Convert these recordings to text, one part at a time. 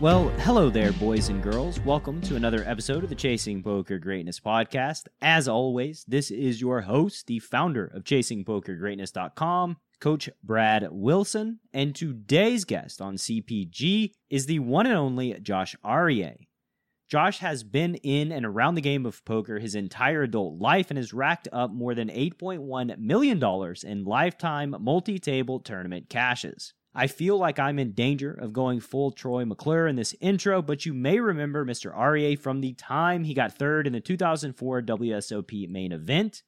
Well, hello there, boys and girls. Welcome to another episode of the Chasing Poker Greatness podcast. As always, this is your host, the founder of ChasingPokerGreatness.com, Coach Brad Wilson. And today's guest on CPG is the one and only Josh Arieh. Josh has been in and around the game of poker his entire adult life and has racked up more than $8.1 million in lifetime multi table tournament cashes. I feel like I'm in danger of going full Troy McClure in this intro, but you may remember Mr. Arieh from the time he got third in the 2004 WSOP main event,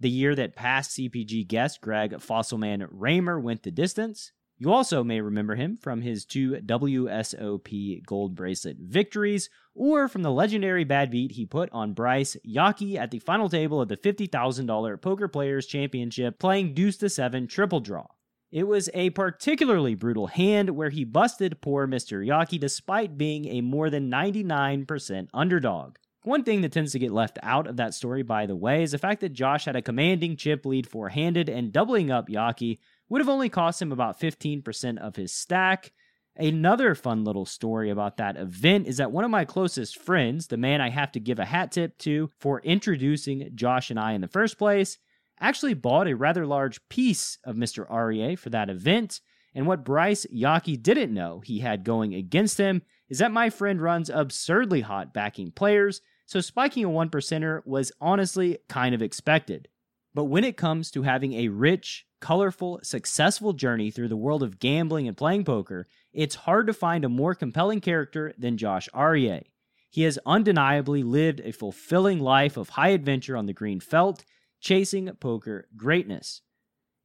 the year that past CPG guest Greg Fossilman Raymer went the distance. You also may remember him from his two WSOP gold bracelet victories, or from the legendary bad beat he put on Bryce Yockey at the final table of the $50,000 Poker Players Championship playing deuce to seven triple draw. It was a particularly brutal hand where he busted poor Mr. Yockey despite being a more than 99% underdog. One thing that tends to get left out of that story, by the way, is the fact that Josh had a commanding chip lead four handed and doubling up Yockey would have only cost him about 15% of his stack. Another fun little story about that event is that one of my closest friends, the man I have to give a hat tip to for introducing Josh and I in the first place, actually bought a rather large piece of Mr. Arieh for that event. And what Bryce Yockey didn't know he had going against him is that my friend runs absurdly hot backing players, so spiking a one percenter was honestly kind of expected. But when it comes to having a rich, colorful, successful journey through the world of gambling and playing poker, it's hard to find a more compelling character than Josh Arieh. He has undeniably lived a fulfilling life of high adventure on the green felt Chasing Poker Greatness.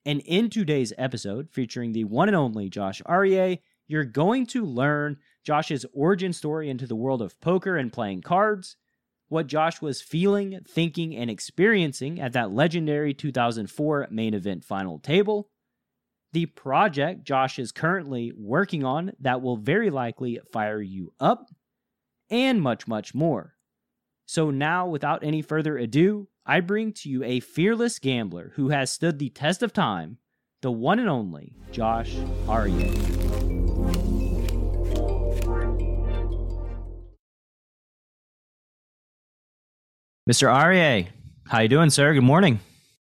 And in today's episode, featuring the one and only Josh Arieh, you're going to learn Josh's origin story into the world of poker and playing cards, what Josh was feeling, thinking, and experiencing at that legendary 2004 main event final table, the project Josh is currently working on that will very likely fire you up, and much, much more. So, now, without any further ado, I bring to you a fearless gambler who has stood the test of time, the one and only Josh Arieh. Mr. Arieh, how you doing, sir? Good morning.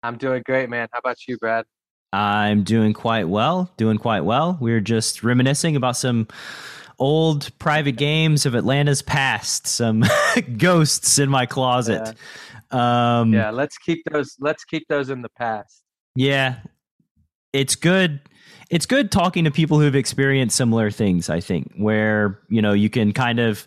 I'm doing great, man. How about you, Brad? I'm doing quite well. Doing quite well. We are just reminiscing about some old private games of Atlanta's past, some ghosts in my closet. Yeah. Um, yeah, let's keep those. Let's keep those in the past. Yeah, it's good. It's good talking to people who've experienced similar things. I think where you know you can kind of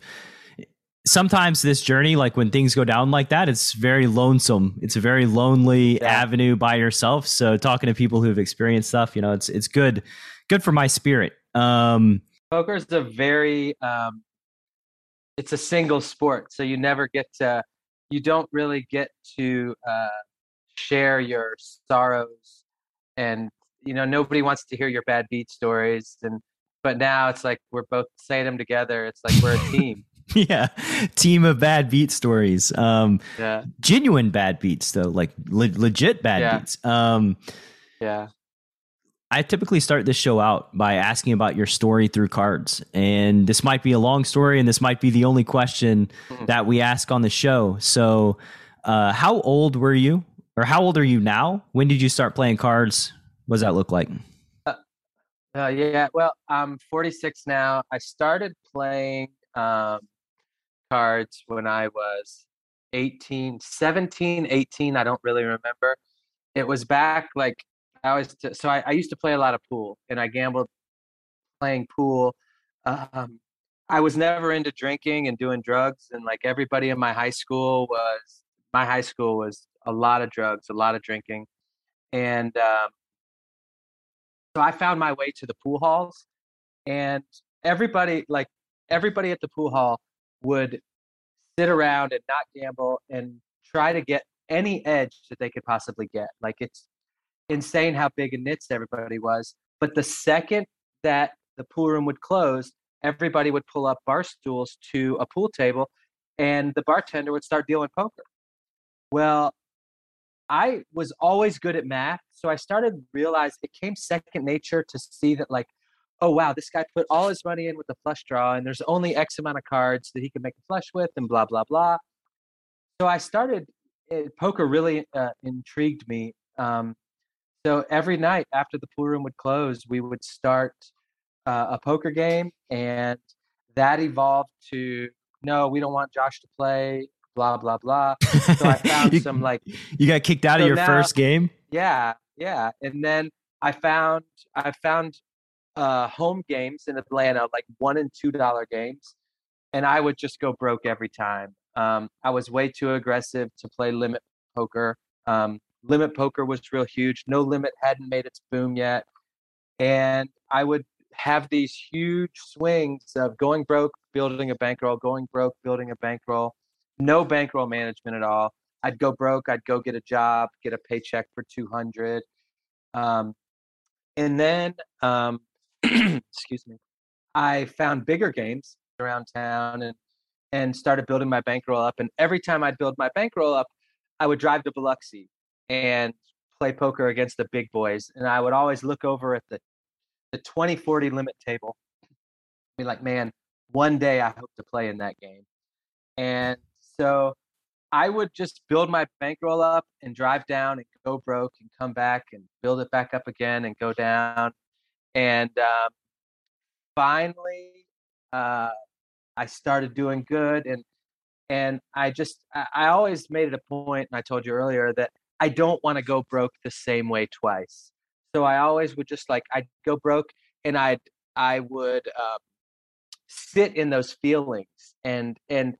sometimes this journey, like when things go down like that, it's very lonesome. It's a very lonely yeah. avenue by yourself. So talking to people who've experienced stuff, you know, it's it's good, good for my spirit. Um, Poker is a very, um, it's a single sport, so you never get to you don't really get to uh, share your sorrows and you know nobody wants to hear your bad beat stories and but now it's like we're both saying them together it's like we're a team. Yeah team of bad beat stories um yeah. genuine bad beats though like le- legit bad yeah. beats um yeah I typically start this show out by asking about your story through cards. And this might be a long story, and this might be the only question mm-hmm. that we ask on the show. So, uh, how old were you, or how old are you now? When did you start playing cards? What does that look like? Uh, uh, yeah, well, I'm 46 now. I started playing um, cards when I was 18, 17, 18. I don't really remember. It was back like I always t- so I, I, used to play a lot of pool, and I gambled playing pool. Um, I was never into drinking and doing drugs, and like everybody in my high school was, my high school was a lot of drugs, a lot of drinking, and um, so I found my way to the pool halls, and everybody like everybody at the pool hall would sit around and not gamble and try to get any edge that they could possibly get. Like it's insane how big and knits everybody was. But the second that the pool room would close, everybody would pull up bar stools to a pool table and the bartender would start dealing poker. Well, I was always good at math, so I started realize it came second nature to see that like, oh wow, this guy put all his money in with the flush draw, and there's only X amount of cards that he can make a flush with, and blah blah blah. So I started. It, eh, poker really uh, intrigued me. Um, so every night after the pool room would close, we would start uh, a poker game, and that evolved to no, we don't want Josh to play. Blah blah blah. So I found you, some like you got kicked out so of your now, first game. Yeah, yeah, and then I found I found uh, home games in Atlanta, like one and two dollar games, and I would just go broke every time. Um, I was way too aggressive to play limit poker. Um, limit poker was real huge. No limit hadn't made its boom yet, and I would have these huge swings of going broke, building a bankroll, going broke, building a bankroll, no bankroll management at all. I'd go broke. I'd go get a job, get a paycheck for 200. Um, and then, um, excuse me, I found bigger games around town and, and started building my bankroll up. And every time I'd build my bankroll up, I would drive to Biloxi and play poker against the big boys. And I would always look over at the the 2040 limit table. Be like, man, one day I hope to play in that game. And so I would just build my bankroll up and drive down and go broke and come back and build it back up again and go down. And um, finally, uh, I started doing good. And and I just I, I always made it a point, and I told you earlier that I don't want to go broke the same way twice. So I always would just like I'd go broke and I'd I would um, sit in those feelings and and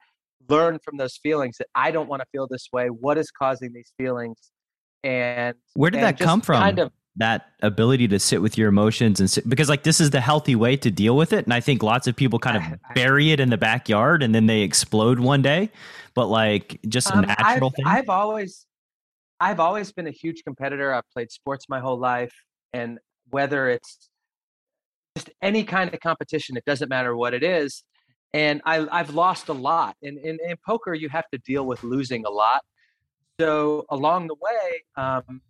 learn from those feelings that I don't want to feel this way. What is causing these feelings? And where did and that come from? Kind of that ability to sit with your emotions and sit, because like this is the healthy way to deal with it and i think lots of people kind of bury it in the backyard and then they explode one day but like just a um, natural I've, thing i've always I've always been a huge competitor. I've played sports my whole life, and whether it's just any kind of competition, it doesn't matter what it is. And I, I've lost a lot. And in, in poker, you have to deal with losing a lot. So along the way, um,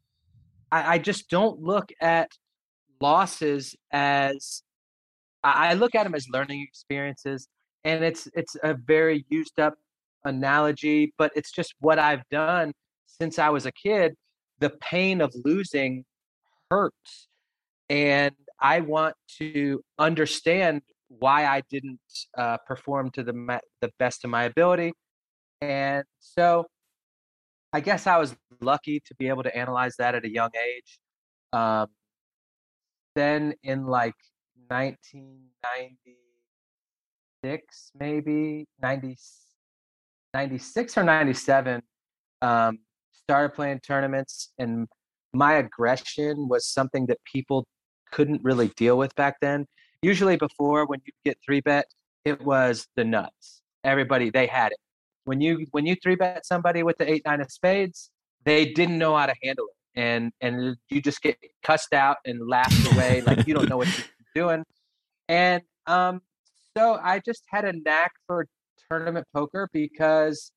I, I just don't look at losses as I look at them as learning experiences, and it's it's a very used up analogy, but it's just what I've done since I was a kid, the pain of losing hurts. And I want to understand why I didn't uh, perform to the, the best of my ability. And so I guess I was lucky to be able to analyze that at a young age. Um, then in like 1996, maybe 90, 96 or 97, um, started playing tournaments and my aggression was something that people couldn't really deal with back then. Usually before when you get three bet, it was the nuts. Everybody they had it. When you when you three bet somebody with the eight nine of spades, they didn't know how to handle it. And and you just get cussed out and laughed away like you don't know what you're doing. And um so I just had a knack for tournament poker because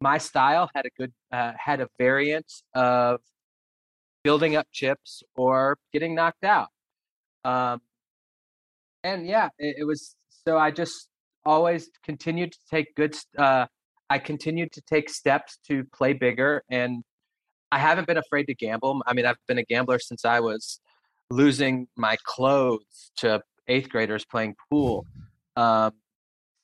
my style had a good uh, had a variant of building up chips or getting knocked out um, and yeah it, it, was so i just always continued to take good uh, i continued to take steps to play bigger and i haven't been afraid to gamble i mean i've been a gambler since i was losing my clothes to eighth graders playing pool um,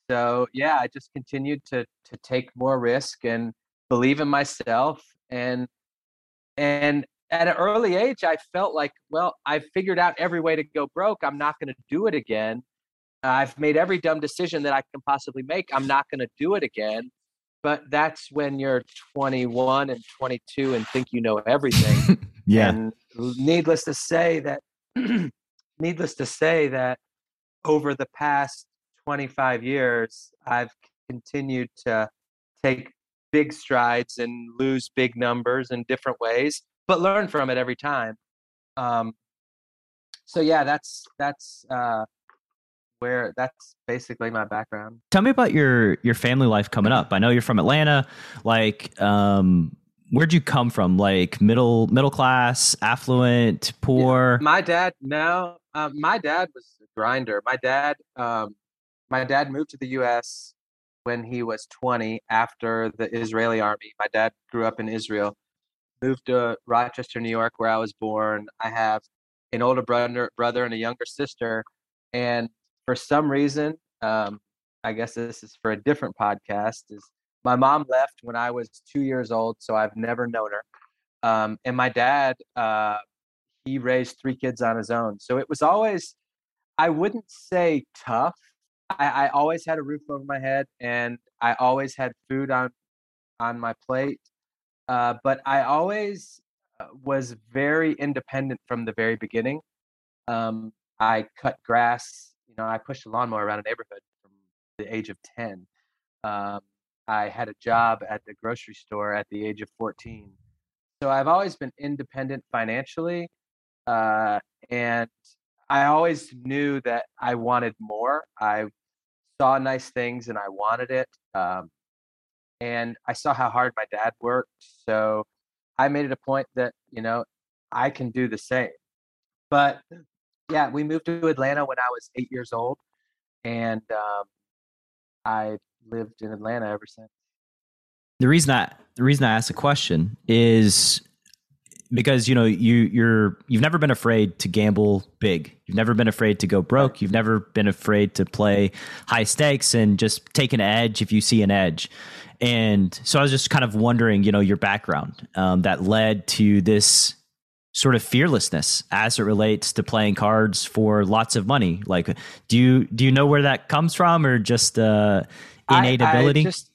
so yeah, I just continued to to take more risk and believe in myself and and at an early age I felt like, well, I've figured out every way to go broke. I'm not going to do it again. I've made every dumb decision that I can possibly make. I'm not going to do it again. But that's when you're 21 and 22 and think you know everything. yeah. And needless to say that needless to say that over the past 25 years, I've continued to take big strides and lose big numbers in different ways, but learn from it every time. Um, so yeah, that's that's uh, where that's basically my background. Tell me about your your family life coming up. I know you're from Atlanta. Like, um, where'd you come from? Like middle middle class, affluent, poor? Yeah. My dad, no, um, my dad was a grinder. My dad, um, my dad moved to the U.S. when he was 20 after the Israeli army. My dad grew up in Israel, moved to Rochester, New York, where I was born. I have an older brother, brother and a younger sister, and for some reason, um, I guess this is for a different podcast. Is my mom left when I was two years old, so I've never known her. Um, and my dad, uh, he raised three kids on his own. So it was always, I wouldn't say tough. I, I always had a roof over my head, and I always had food on on my plate. Uh, but I always uh, was very independent from the very beginning. Um, I cut grass you know, I pushed a lawnmower around a neighborhood from the age of 10. Um, I had a job at the grocery store at the age of 14. So I've always been independent financially. Uh, and I always knew that I wanted more. I saw nice things and I wanted it. Um, and I saw how hard my dad worked. So I made it a point that, you know, I can do the same. But yeah, we moved to Atlanta when I was eight years old, and um, I lived in Atlanta ever since. The reason I the reason I asked the question is because you know you you're you've never been afraid to gamble big. You've never been afraid to go broke. You've never been afraid to play high stakes and just take an edge if you see an edge. And so I was just kind of wondering, you know, your background um, that led to this sort of fearlessness as it relates to playing cards for lots of money like do you do you know where that comes from or just uh innate I, ability I just,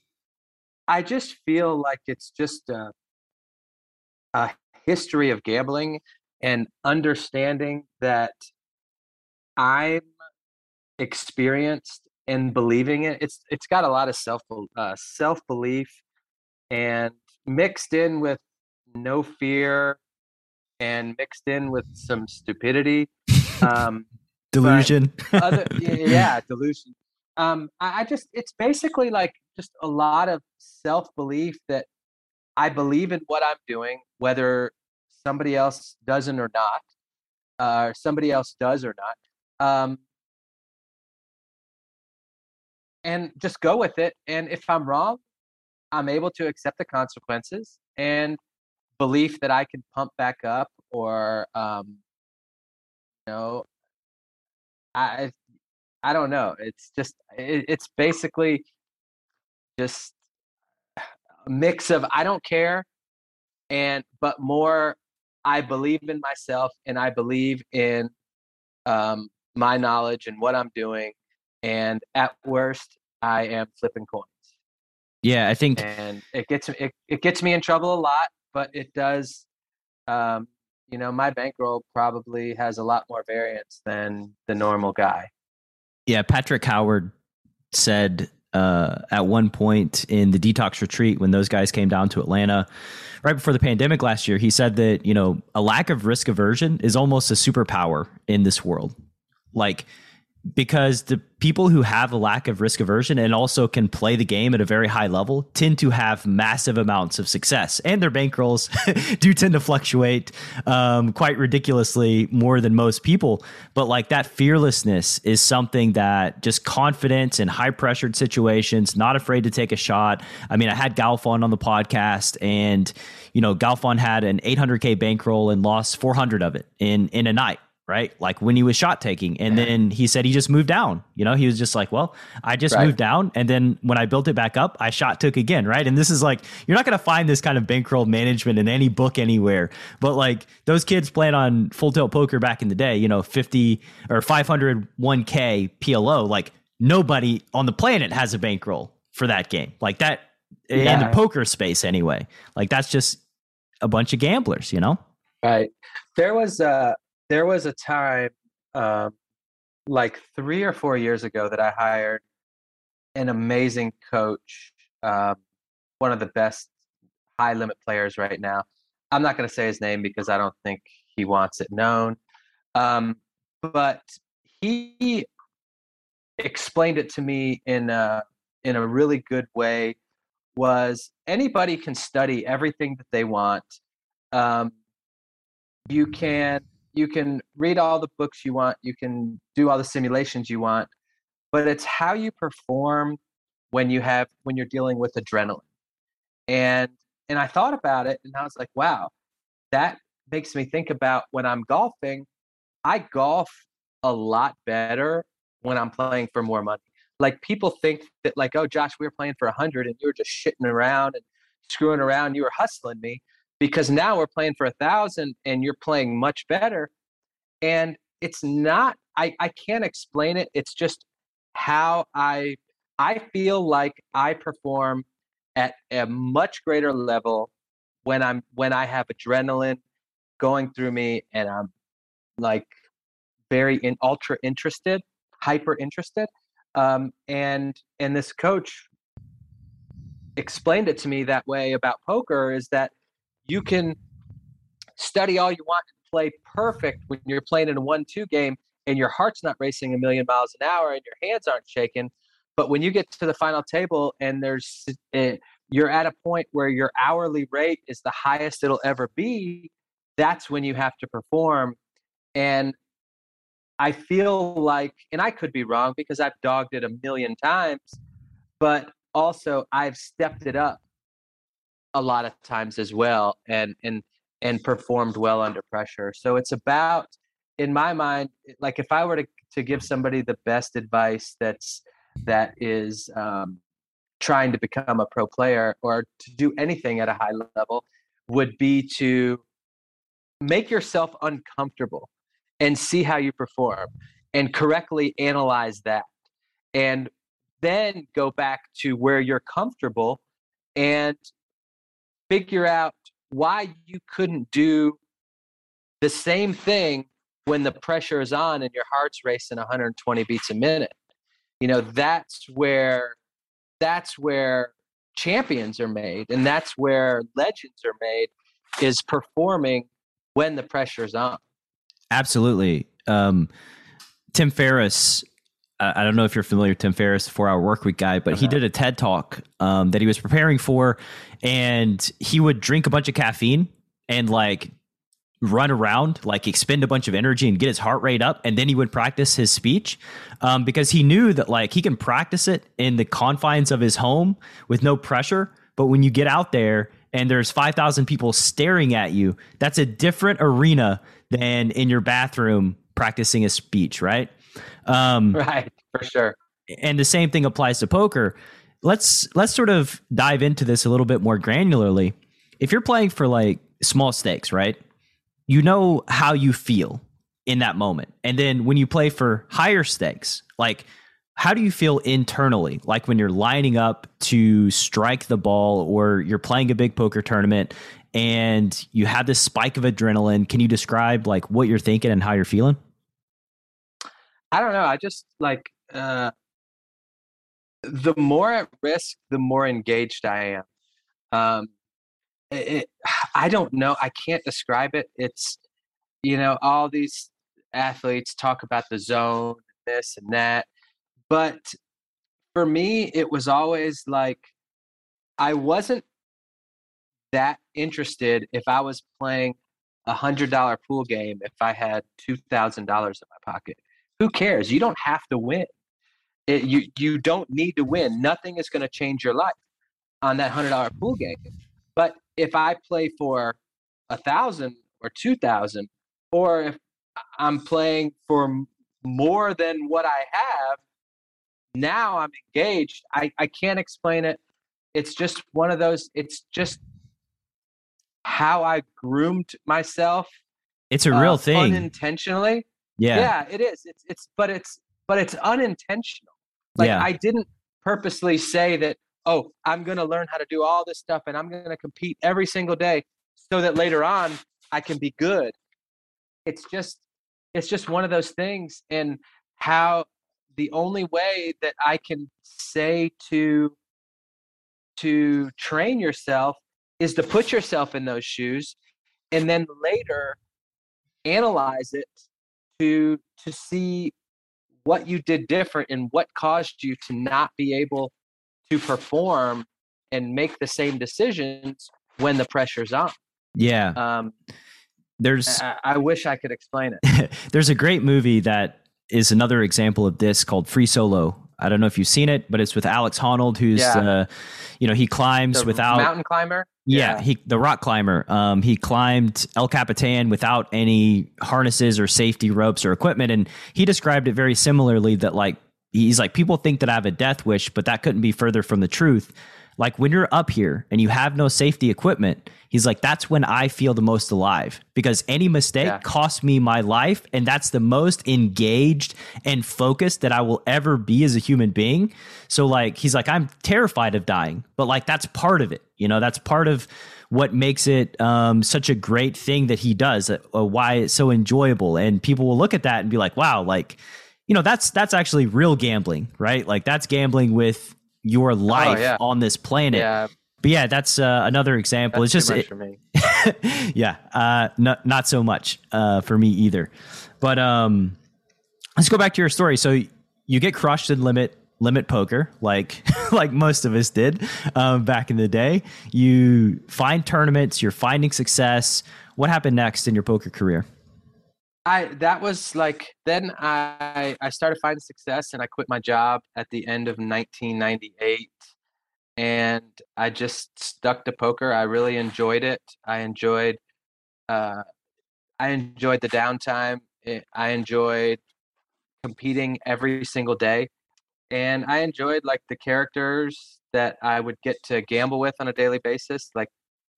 I just feel like it's just a, a history of gambling and understanding that i'm experienced in believing it it's it's got a lot of self uh, self belief and mixed in with no fear and mixed in with some stupidity. Um, delusion. other, yeah, delusion. Um, I, I just, it's basically like just a lot of self belief that I believe in what I'm doing, whether somebody else doesn't or not, uh, or somebody else does or not. Um, and just go with it. And if I'm wrong, I'm able to accept the consequences and belief that I can pump back up or um you know I I don't know. It's just it, it's basically just a mix of I don't care and but more I believe in myself and I believe in um my knowledge and what I'm doing and at worst I am flipping coins. Yeah, I think and it gets it, it gets me in trouble a lot but it does. Um, you know, my bankroll probably has a lot more variance than the normal guy. Yeah, Patrick Howard said uh, at one point in the detox retreat when those guys came down to Atlanta right before the pandemic last year, he said that, you know, a lack of risk aversion is almost a superpower in this world. Like, because the people who have a lack of risk aversion and also can play the game at a very high level tend to have massive amounts of success. And their bankrolls do tend to fluctuate um, quite ridiculously more than most people. But like that fearlessness is something that just confidence in high pressured situations not afraid to take a shot. I mean i had galfond on the podcast and you know galfond had an 800k bankroll and lost 400 of it in in a night right? Like when he was shot taking. And yeah. then he said he just moved down. You know, he was just like, well, I just right. moved down. And then when I built it back up, I shot took again, right? And this is like, you're not going to find this kind of bankroll management in any book anywhere. But like those kids playing on full tilt poker back in the day, you know, 50 or 501k PLO, like nobody on the planet has a bankroll for that game. Like that yeah. in the poker space anyway. Like that's just a bunch of gamblers, you know? Right. There was uh there was a time um, like three or four years ago that I hired an amazing coach. Um, one of the best high limit players right now. I'm not going to say his name because I don't think he wants it known. Um, but he explained it to me in a, in a really good way was anybody can study everything that they want um, you can you can read all the books you want you can do all the simulations you want but it's how you perform when you have when you're dealing with adrenaline. And and i thought about it and i was like wow that makes me think about when i'm golfing i golf a lot better when i'm playing for more money. Like people think that like oh josh we were playing for a 100 and you were just shitting around and screwing around you were hustling me because now we're playing for a thousand and you're playing much better. And it's not I, I can't explain it. It's just how i i feel like i perform at a much greater level when i'm when i have adrenaline going through me and i'm like very in ultra interested hyper interested. Um, and and this coach explained it to me that way about poker is that you can study all you want and play perfect when you're playing in a one-two game and your heart's not racing a million miles an hour and your hands aren't shaking. But when you get to the final table and there's uh, you're at a point where your hourly rate is the highest it'll ever be that's when you have to perform. And I feel like, and I could be wrong because I've dogged it a million times, but also I've stepped it up a lot of times as well and and and performed well under pressure. So it's about in my mind like if I were to to give somebody the best advice that's that is um, trying to become a pro player or to do anything at a high level would be to make yourself uncomfortable and see how you perform and correctly analyze that and then go back to where you're comfortable and figure out why you couldn't do the same thing when the pressure is on and your heart's racing 120 beats a minute you know that's where that's where champions are made and that's where legends are made is performing when the pressure's on Absolutely. Um, Tim Ferriss, I don't know if you're familiar with Tim Ferriss, four hour work week guy, but uh-huh. he did a TED talk um, that he was preparing for, and he would drink a bunch of caffeine and like run around, like expend a bunch of energy and get his heart rate up, and then he would practice his speech um, because he knew that like he can practice it in the confines of his home with no pressure, but when you get out there and there's 5,000 people staring at you, that's a different arena than in your bathroom practicing a speech, right? Um, right, for sure. And the same thing applies to poker. Let's let's sort of dive into this a little bit more granularly. If you're playing for like small stakes, right? You know how you feel in that moment. And then when you play for higher stakes, like how do you feel internally like when you're lining up to strike the ball or you're playing a big poker tournament and you have this spike of adrenaline can you describe like what you're thinking and how you're feeling i don't know i just like uh the more at risk the more engaged i am um it, i don't know i can't describe it it's you know all these athletes talk about the zone this and that but for me, it was always like I wasn't that interested if I was playing a hundred dollar pool game if I had two thousand dollars in my pocket. Who cares? You don't have to win. It, you you don't need to win. Nothing is going to change your life on that hundred dollar pool game. But if I play for a thousand or two thousand, or if I'm playing for more than what I have, now I'm engaged. I, I can't explain it. It's just one of those, it's just how I groomed myself. It's a real uh, thing. Unintentionally. Yeah. Yeah, it is. It's it's but it's but it's unintentional. Like yeah. I didn't purposely say that, oh, I'm gonna learn how to do all this stuff and I'm gonna compete every single day so that later on I can be good. It's just it's just one of those things and how the only way that I can say to to train yourself is to put yourself in those shoes and then later analyze it to to see what you did different and what caused you to not be able to perform and make the same decisions when the pressure's on. Yeah. Um, there's I, I wish I could explain it. there's a great movie that is another example of this called Free Solo. I don't know if you've seen it, but it's with Alex Honnold, who's Yeah. uh, you know he climbs The without mountain climber. yeah, he the rock climber. Um, he climbed El Capitan without any harnesses or safety ropes or equipment, and he described it very similarly. That like he's like people think that I have a death wish, but that couldn't be further from the truth. Like when you're up here and you have no safety equipment, he's like that's when I feel the most alive because any mistake Yeah. costs me my life, and that's the most engaged and focused that I will ever be as a human being. So like he's like I'm terrified of dying, but like that's part of it. You know, that's part of what makes it um, such a great thing that he does. Uh, uh, why it's so enjoyable, and people will look at that and be like, "Wow, like." You know that's that's actually real gambling, right? Like that's gambling with your life Oh, yeah. on this planet. Yeah, But yeah, that's uh, another example. that's it's just it- for me. yeah, uh, not not so much uh, for me either. But um, let's go back to your story. So you get crushed in limit limit poker, like like most of us did um, back in the day. You find tournaments. You're finding success. What happened next in your poker career? I that was like then I I started finding success and I quit my job at the end of 1998 and I just stuck to poker. I really enjoyed it. I enjoyed uh I enjoyed the downtime. I enjoyed competing every single day and I enjoyed like the characters that I would get to gamble with on a daily basis like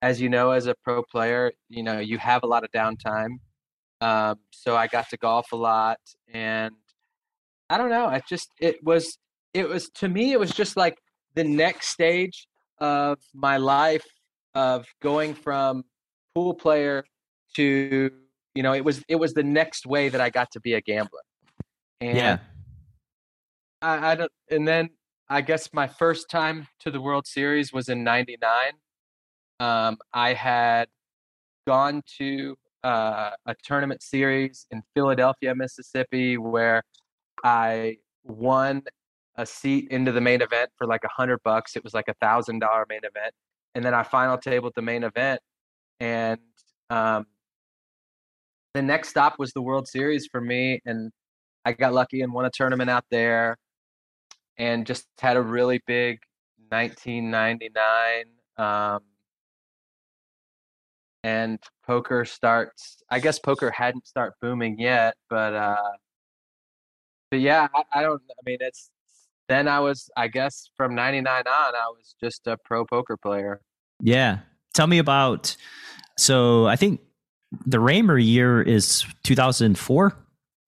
as you know as a pro player, you know, you have a lot of downtime um, so I got to golf a lot, and I don't know. I just it was it was to me it was just like the next stage of my life of going from pool player to you know it was it was the next way that I got to be a gambler. And Yeah. I, I don't and then I guess my first time to the World Series was in '99. Um, I had gone to uh, a tournament series in Philadelphia, Mississippi, where I won a seat into the main event for like a hundred bucks. It was like a thousand dollar main event, and then I final tabled the main event, and um, the next stop was the World Series for me, and I got lucky and won a tournament out there, and just had a really big 1999. Um, and poker starts i guess poker hadn't start booming yet but uh but yeah I, I don't i mean it's then i was i guess from 99 on i was just a pro poker player Yeah. Tell me about. So I think the Raymer year is 2004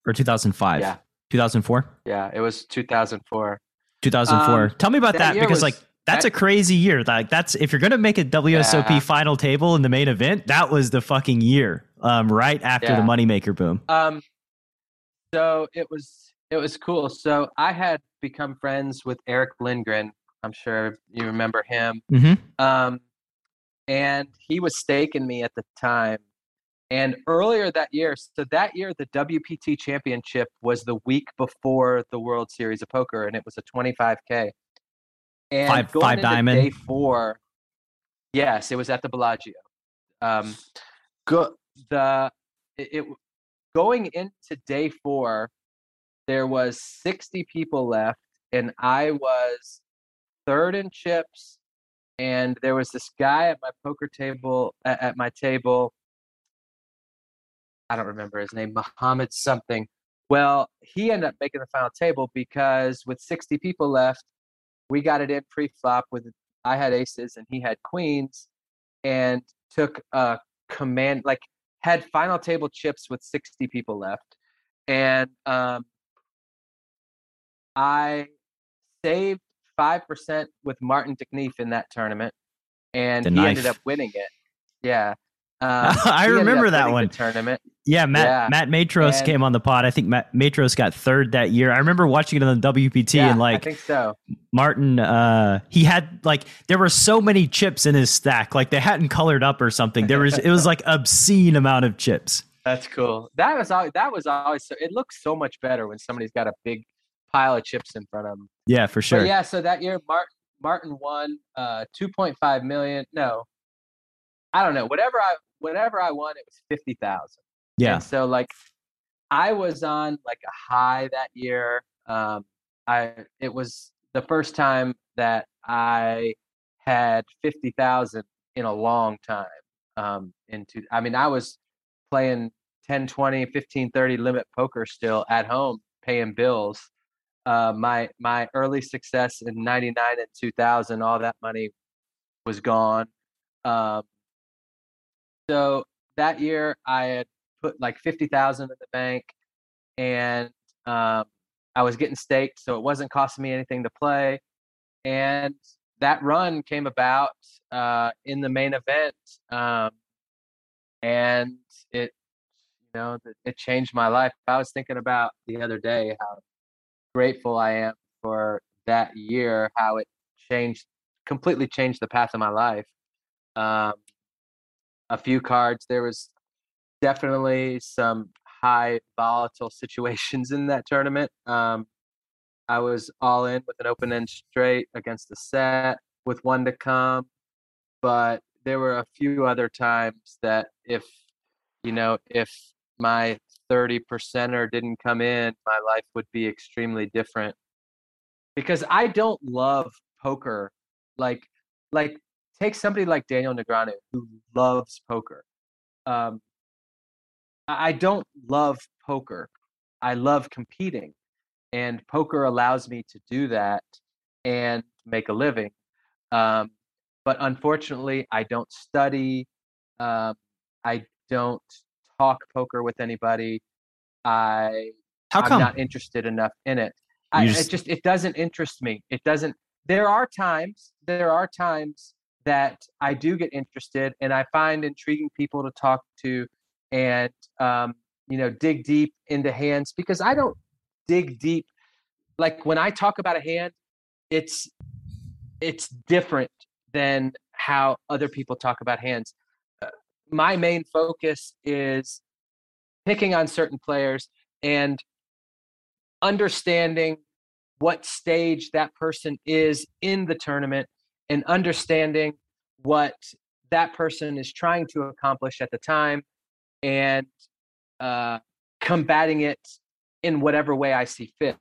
or 2005. yeah 2004. yeah it was 2004 2004. Um, Tell me about that that, because was- like that's that- a crazy year. Like that's if you're gonna make a WSOP Yeah. final table in the main event, that was the fucking year. Um, right after the Yeah. moneymaker boom. um so it was it was cool so i had become friends with erick lindgren i'm sure you remember him Mm-hmm. Um, and he was staking me at the time. And earlier that year, so that year, the WPT championship was the week before the World Series of Poker, and it was a 25K. And Five- going five into diamond? Day four, yes, it was at the Bellagio. Um, go, the it, it going into day four, there was 60 people left, and I was third in chips and there was this guy at my poker table at, at my table i don't remember his name muhammad something well he ended up making the final table because with 60 people left we got it in pre-flop with i had aces and he had queens and took a command like had final table chips with 60 people left and um, i saved 5% with martin de Knijff in that tournament and The he ended up winning it. Yeah Um, I remember that one. tournament. Yeah, Matt Yeah. Matt Matros And- came on the pod. I think Matt Matros got third that year. I remember watching it on the WPT Yeah, and I like think so. Martin uh he had like there were so many chips in his stack like they hadn't colored up or something. There was it was like obscene amount of chips. That's cool. That was always, that was always so. It looks so much better when somebody's got a big pile of chips in front of them. Yeah, for sure. But yeah, so that year Martin Martin won uh 2.5 million. No. I don't know. Whatever I whatever I won it was 50,000. yeah. And so like I was on like a high that year. Um I it was the first time that I had 50,000 in a long time. Um into I mean I was playing 10 20 15 30 limit poker still at home paying bills. Uh my my early success in 99 and 2000 all that money was gone. Um so that year I had put like 50,000 in the bank and um, I was getting staked, so it wasn't costing me anything to play. And that run came about uh, in the main event, um, and it, you know, it changed my life. I was thinking about the other day how grateful I am for that year, how it changed, completely changed the path of my life. Um, a few cards, there was definitely some high volatile situations in that tournament. Um, I was all in with an open end straight against the set with one to come, but there were a few other times that if you know if my 30 percenter didn't come in, my life would be extremely different. Because I don't love poker like like take somebody like Daniel Negreanu who loves poker. Um, I don't love poker. I love competing, and poker allows me to do that and make a living. Um, but unfortunately, I don't study. Um, I don't talk poker with anybody. I How I'm come? not interested enough in it. I, You it just- just it doesn't interest me. It doesn't. There are times. There are times that I do get interested, and I find intriguing people to talk to, and um, you know, dig deep into hands because I don't dig deep. Like when I talk about a hand, it's it's different than how other people talk about hands. Uh, my main focus is picking on certain players and understanding what stage that person is in the tournament and understanding what that person is trying to accomplish at the time and uh, combating it in whatever way I see fit.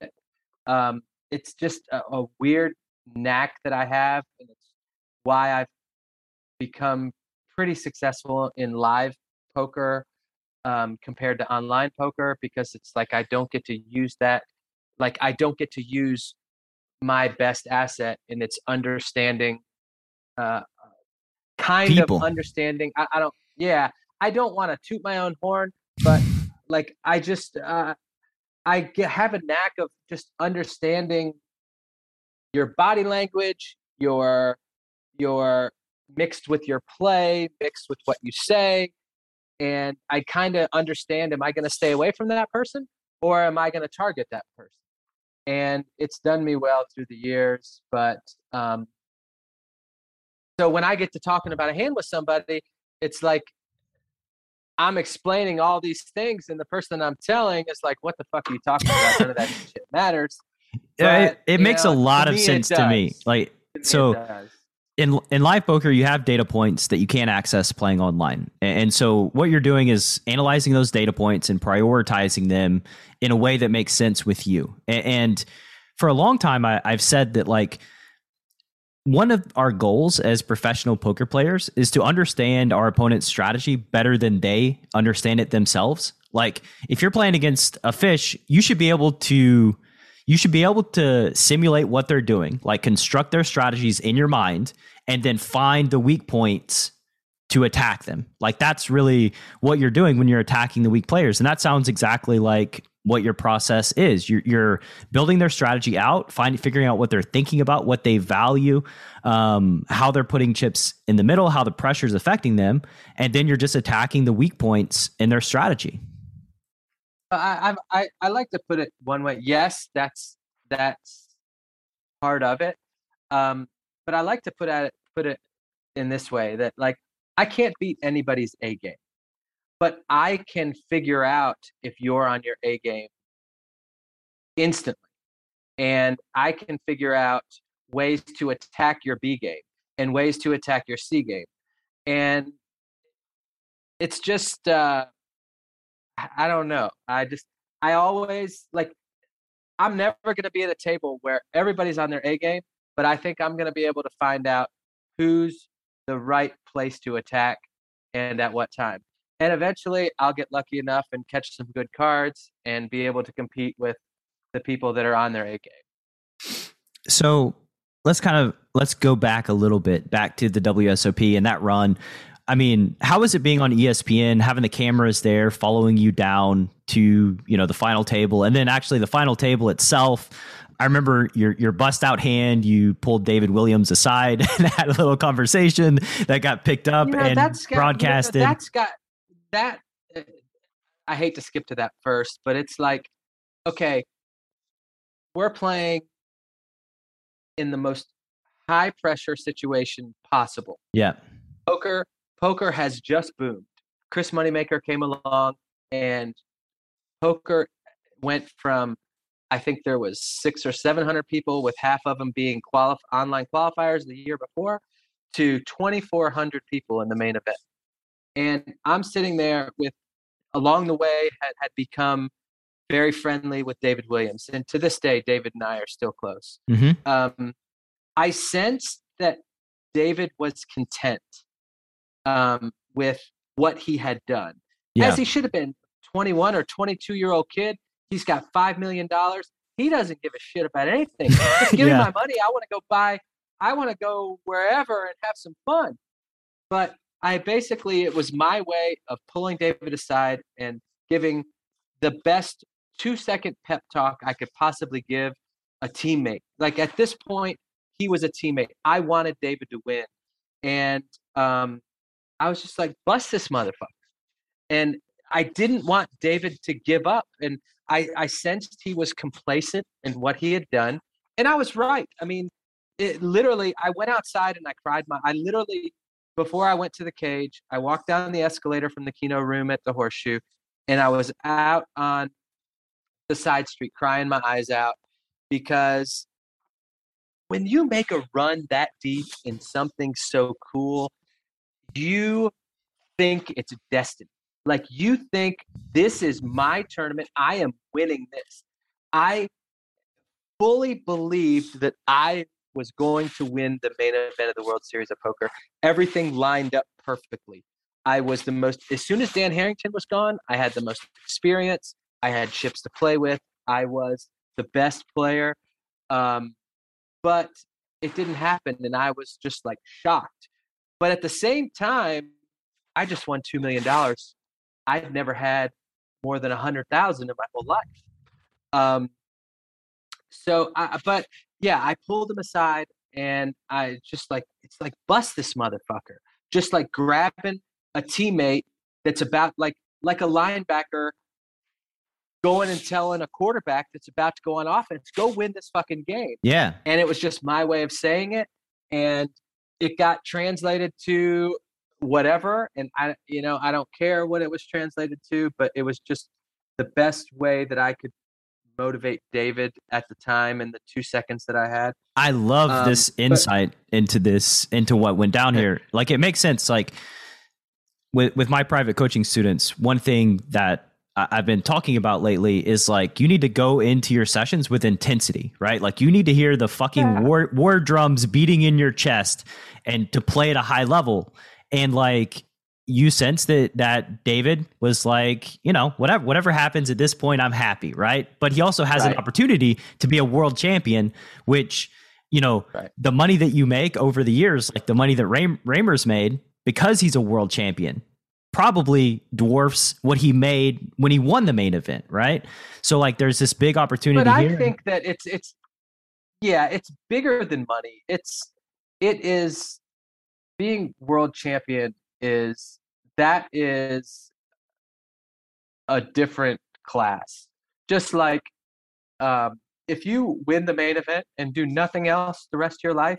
Um, it's just a, a weird knack that I have, and it's why I've become pretty successful in live poker um, compared to online poker because it's like I don't get to use that. Like I don't get to use my best asset, and it's understanding, uh, kind People. of understanding. I, I don't. Yeah, I don't want to toot my own horn, but like I just uh, I get, have a knack of just understanding your body language, your your mixed with your play, mixed with what you say, and I kind of understand: am I going to stay away from that person, or am I going to target that person? And it's done me well through the years, but um, so when I get to talking about a hand with somebody, it's like I'm explaining all these things, and the person I'm telling is like, "What the fuck are you talking about? None of that shit matters." Yeah, But, it, it makes know, a lot of sense to me. Like To me, it So- does. In in live poker, you have data points that you can't access playing online, and so what you're doing is analyzing those data points and prioritizing them in a way that makes sense with you. And for a long time, I, I've said that like one of our goals as professional poker players is to understand our opponent's strategy better than they understand it themselves. Like if you're playing against a fish, you should be able to you should be able to simulate what they're doing, like construct their strategies in your mind and then find the weak points to attack them. Like that's really what you're doing when you're attacking the weak players. And that sounds exactly like what your process is. You're, you're building their strategy out, finding, figuring out what they're thinking about, what they value, um, how they're putting chips in the middle, how the pressure is affecting them, and then you're just attacking the weak points in their strategy. I, I I like to put it one way. Yes, that's that's part of it. Um, but I like to put at it put it in this way that like I can't beat anybody's A game, but I can figure out if you're on your A game instantly. And I can figure out ways to attack your B game and ways to attack your C game. And it's just, uh, I don't know. I just, I always like, I'm never going to be at a table where everybody's on their A game, but I think I'm going to be able to find out who's the right place to attack and at what time. And eventually I'll get lucky enough and catch some good cards and be able to compete with the people that are on their A game. So let's kind of let's go back a little bit back to the WSOP and that run. I mean, how was it being on ESPN, having the cameras there following you down to, you know, the final table and then actually the final table itself? I remember your your bust out hand. You pulled David Williams aside and had a little conversation that got picked up you know, and that's got, broadcasted. You know, that's got that. Uh, I hate to skip to that first, but it's like, okay, we're playing in the most high pressure situation possible. Yeah, poker poker has just boomed. Chris Moneymaker came along, and poker went from I think there was six or seven hundred people, with half of them being qualif- online qualifiers the year before, to twenty four hundred people in the main event. And I'm sitting there with, along the way, had, had become very friendly with David Williams, and to this day, David and I are still close. Mm-hmm. Um, I sensed that David was content um, with what he had done, yeah. as he should have been. 21 or 22 year old kid He's got $5 million. He doesn't give a shit about anything. Just give yeah. me my money. I want to go buy, I want to go wherever and have some fun. But I basically, it was my way of pulling David aside and giving the best two second pep talk I could possibly give a teammate. Like at this point, he was a teammate. I wanted David to win. And um, I was just like, bust this motherfucker. And I didn't want David to give up. And I, I sensed he was complacent in what he had done. And I was right. I mean, it literally, I went outside and I cried my, I literally, before I went to the cage, I walked down the escalator from the Keno room at the horseshoe and I was out on the side street crying my eyes out because when you make a run that deep in something so cool, you think it's destiny. Like you think this is my tournament. I am winning this. I fully believed that I was going to win the main event of the World Series of Poker. Everything lined up perfectly. I was the most, as soon as Dan Harrington was gone, I had the most experience. I had chips to play with. I was the best player. Um, but it didn't happen. And I was just like shocked. But at the same time, I just won $2 million I've never had more than a hundred thousand in my whole life. Um, so, I, but yeah, I pulled him aside and I just like it's like bust this motherfucker, just like grabbing a teammate that's about like like a linebacker going and telling a quarterback that's about to go on offense, go win this fucking game. Yeah. And it was just my way of saying it. And it got translated to whatever and i you know i don't care what it was translated to but it was just the best way that i could motivate david at the time in the two seconds that i had i love um, this insight but, into this into what went down here like it makes sense like with with my private coaching students one thing that I've been talking about lately is like you need to go into your sessions with intensity, right? Like you need to hear the fucking yeah. war war drums beating in your chest and to play at a high level and like you sense that that David was like, you know, whatever whatever happens at this point, I'm happy, right? But he also has right. an opportunity to be a world champion, which you know, right. the money that you make over the years, like the money that Ray- Raymer's made, because he's a world champion, probably dwarfs what he made when he won the main event, right? So like there's this big opportunity but I here. think that it's it's yeah, it's bigger than money. It's it is being world champion is that is a different class. Just like um, if you win the main event and do nothing else the rest of your life,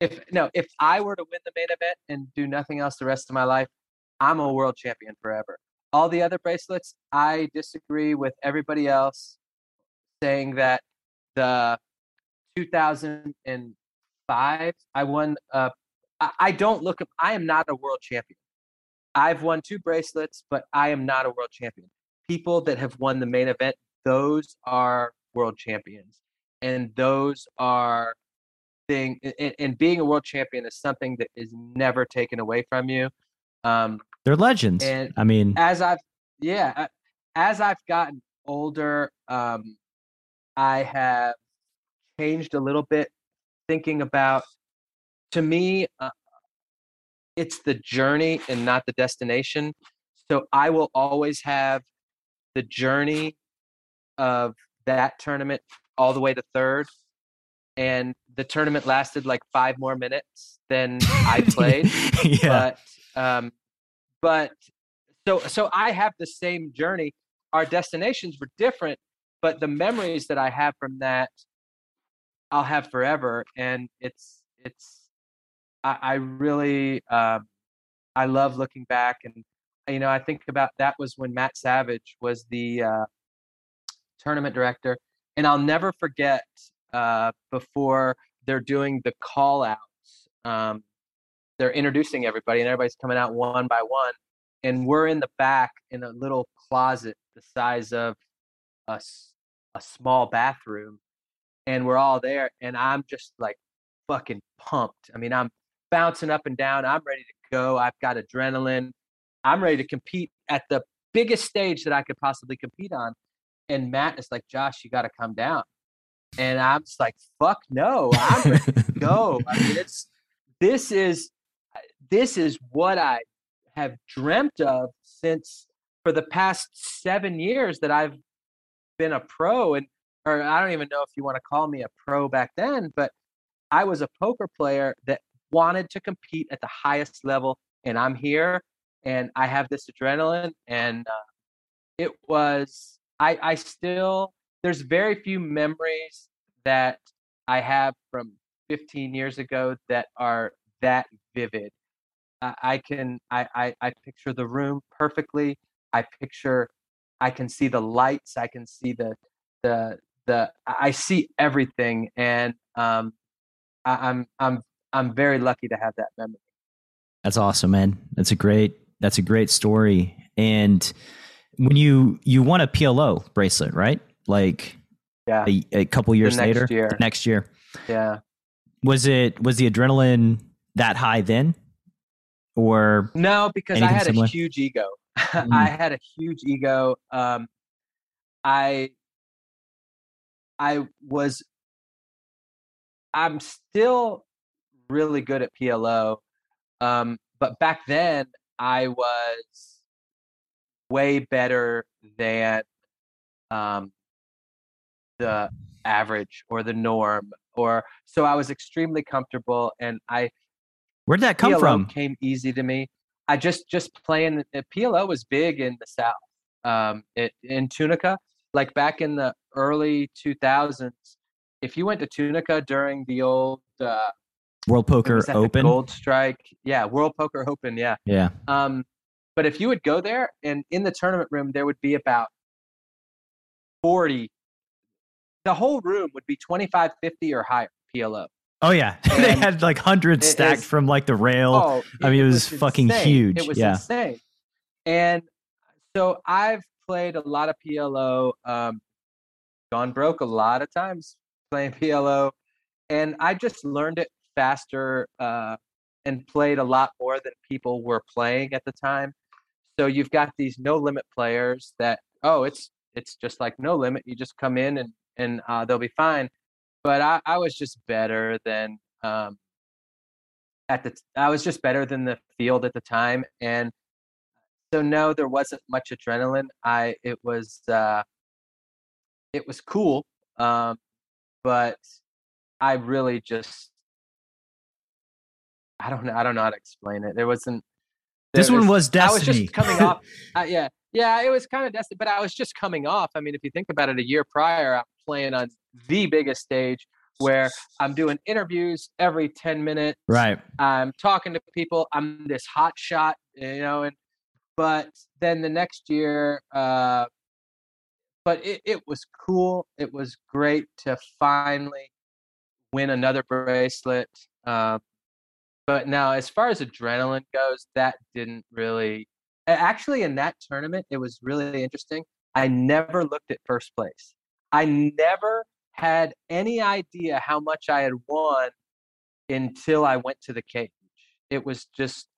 if no, if I were to win the main event and do nothing else the rest of my life, I'm a world champion forever. All the other bracelets, I disagree with everybody else saying that the 2005 I won. Uh, I, don't look. I am not a world champion. I've won two bracelets, but I am not a world champion. People that have won the main event, those are world champions, and those are thing. And, and being a world champion is something that is never taken away from you. Um, They're legends. and I mean, as I've yeah, as I've gotten older, um, I have changed a little bit, thinking about. To me, uh, it's the journey and not the destination. So I will always have the journey of that tournament all the way to third. And the tournament lasted like five more minutes than I played yeah. but um, but so so I have the same journey. Our destinations were different, but the memories that I have from that, I'll have forever, and it's it's I, I really um, I love looking back, and you know I think about that was when Matt Savage was the uh, tournament director, and I'll never forget uh, before they're doing the call outs. Um, they're introducing everybody and everybody's coming out one by one and we're in the back in a little closet the size of a small bathroom and we're all there and i'm just like fucking pumped i mean i'm bouncing up and down. I'm ready to go. I've got adrenaline. I'm ready to compete at the biggest stage that i could possibly compete on. And matt is like josh you got to come down. And i'm just like fuck no. I'm ready to go. I mean it's this is this is what I have dreamt of since for the past seven years that I've been a pro and or I don't even know if you want to call me a pro back then, but I was a poker player that wanted to compete at the highest level and I'm here and I have this adrenaline and uh, it was I I still there's very few memories that I have from 15 years ago that are that vivid I, I can I, I I picture the room perfectly. I picture I can see the lights. I can see the the the I see everything, and um, I, I'm I'm I'm very lucky to have that memory. That's awesome, man. That's a great that's a great story. And when you you won a PLO bracelet, right? Like Yeah, a, a couple years next later, year. next year. yeah. Was it was the adrenaline that high then? Or No, because I had similar? a huge ego. Mm. I had a huge ego. Um, I I was I'm still really good at PLO. Um, but back then I was way better than um, the average or the norm or so I was extremely comfortable and I where'd that come PLO from? came easy to me. I just just playing the PLO was big in the South. Um, it, in Tunica, like back in the early 2000s, if you went to Tunica during the old uh, World Poker was Open. Gold Strike, yeah, World Poker Open, yeah. Yeah. Um, but if you would go there and in the tournament room, there would be about 40. The whole room would be 25, 50 or higher PLO. Oh yeah. they had like hundreds it stacked is- from like the rail. Oh, I mean, it was fucking insane. huge, It was yeah. insane. And so I've played a lot of PLO, um, gone broke a lot of times playing PLO, and I just learned it faster uh, and played a lot more than people were playing at the time. So you've got these no limit players that oh, it's it's just like no limit. You just come in and and uh, they'll be fine. But I, I was just better than um, at the I was just better than the field at the time, and so no, there wasn't much adrenaline. I it was uh, it was cool, um, but I really just I don't know I don't know how to explain it. There wasn't. There this one was destiny. I was just coming off. Uh, yeah, yeah, it was kind of destiny, but I was just coming off. I mean, if you think about it, a year prior, I'm playing on the biggest stage where I'm doing interviews every 10 minutes. Right. I'm talking to people. I'm this hot shot, you know, and but then the next year, uh, but it, it was cool. It was great to finally win another bracelet. Um, but now, as far as adrenaline goes, that didn't really. Actually, in that tournament, it was really interesting. I never looked at first place. I never had any idea how much I had won until I went to the cage. It was just,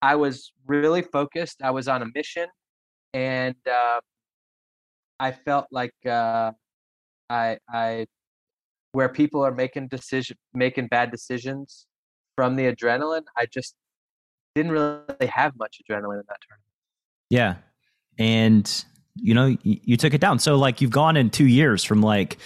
I was really focused. I was on a mission, and uh, I felt like uh, I, I, where people are making decision, making bad decisions from the adrenaline. I just didn't really have much adrenaline in that tournament. Yeah, and you know, you, you took it down. So like, you've gone in two years from like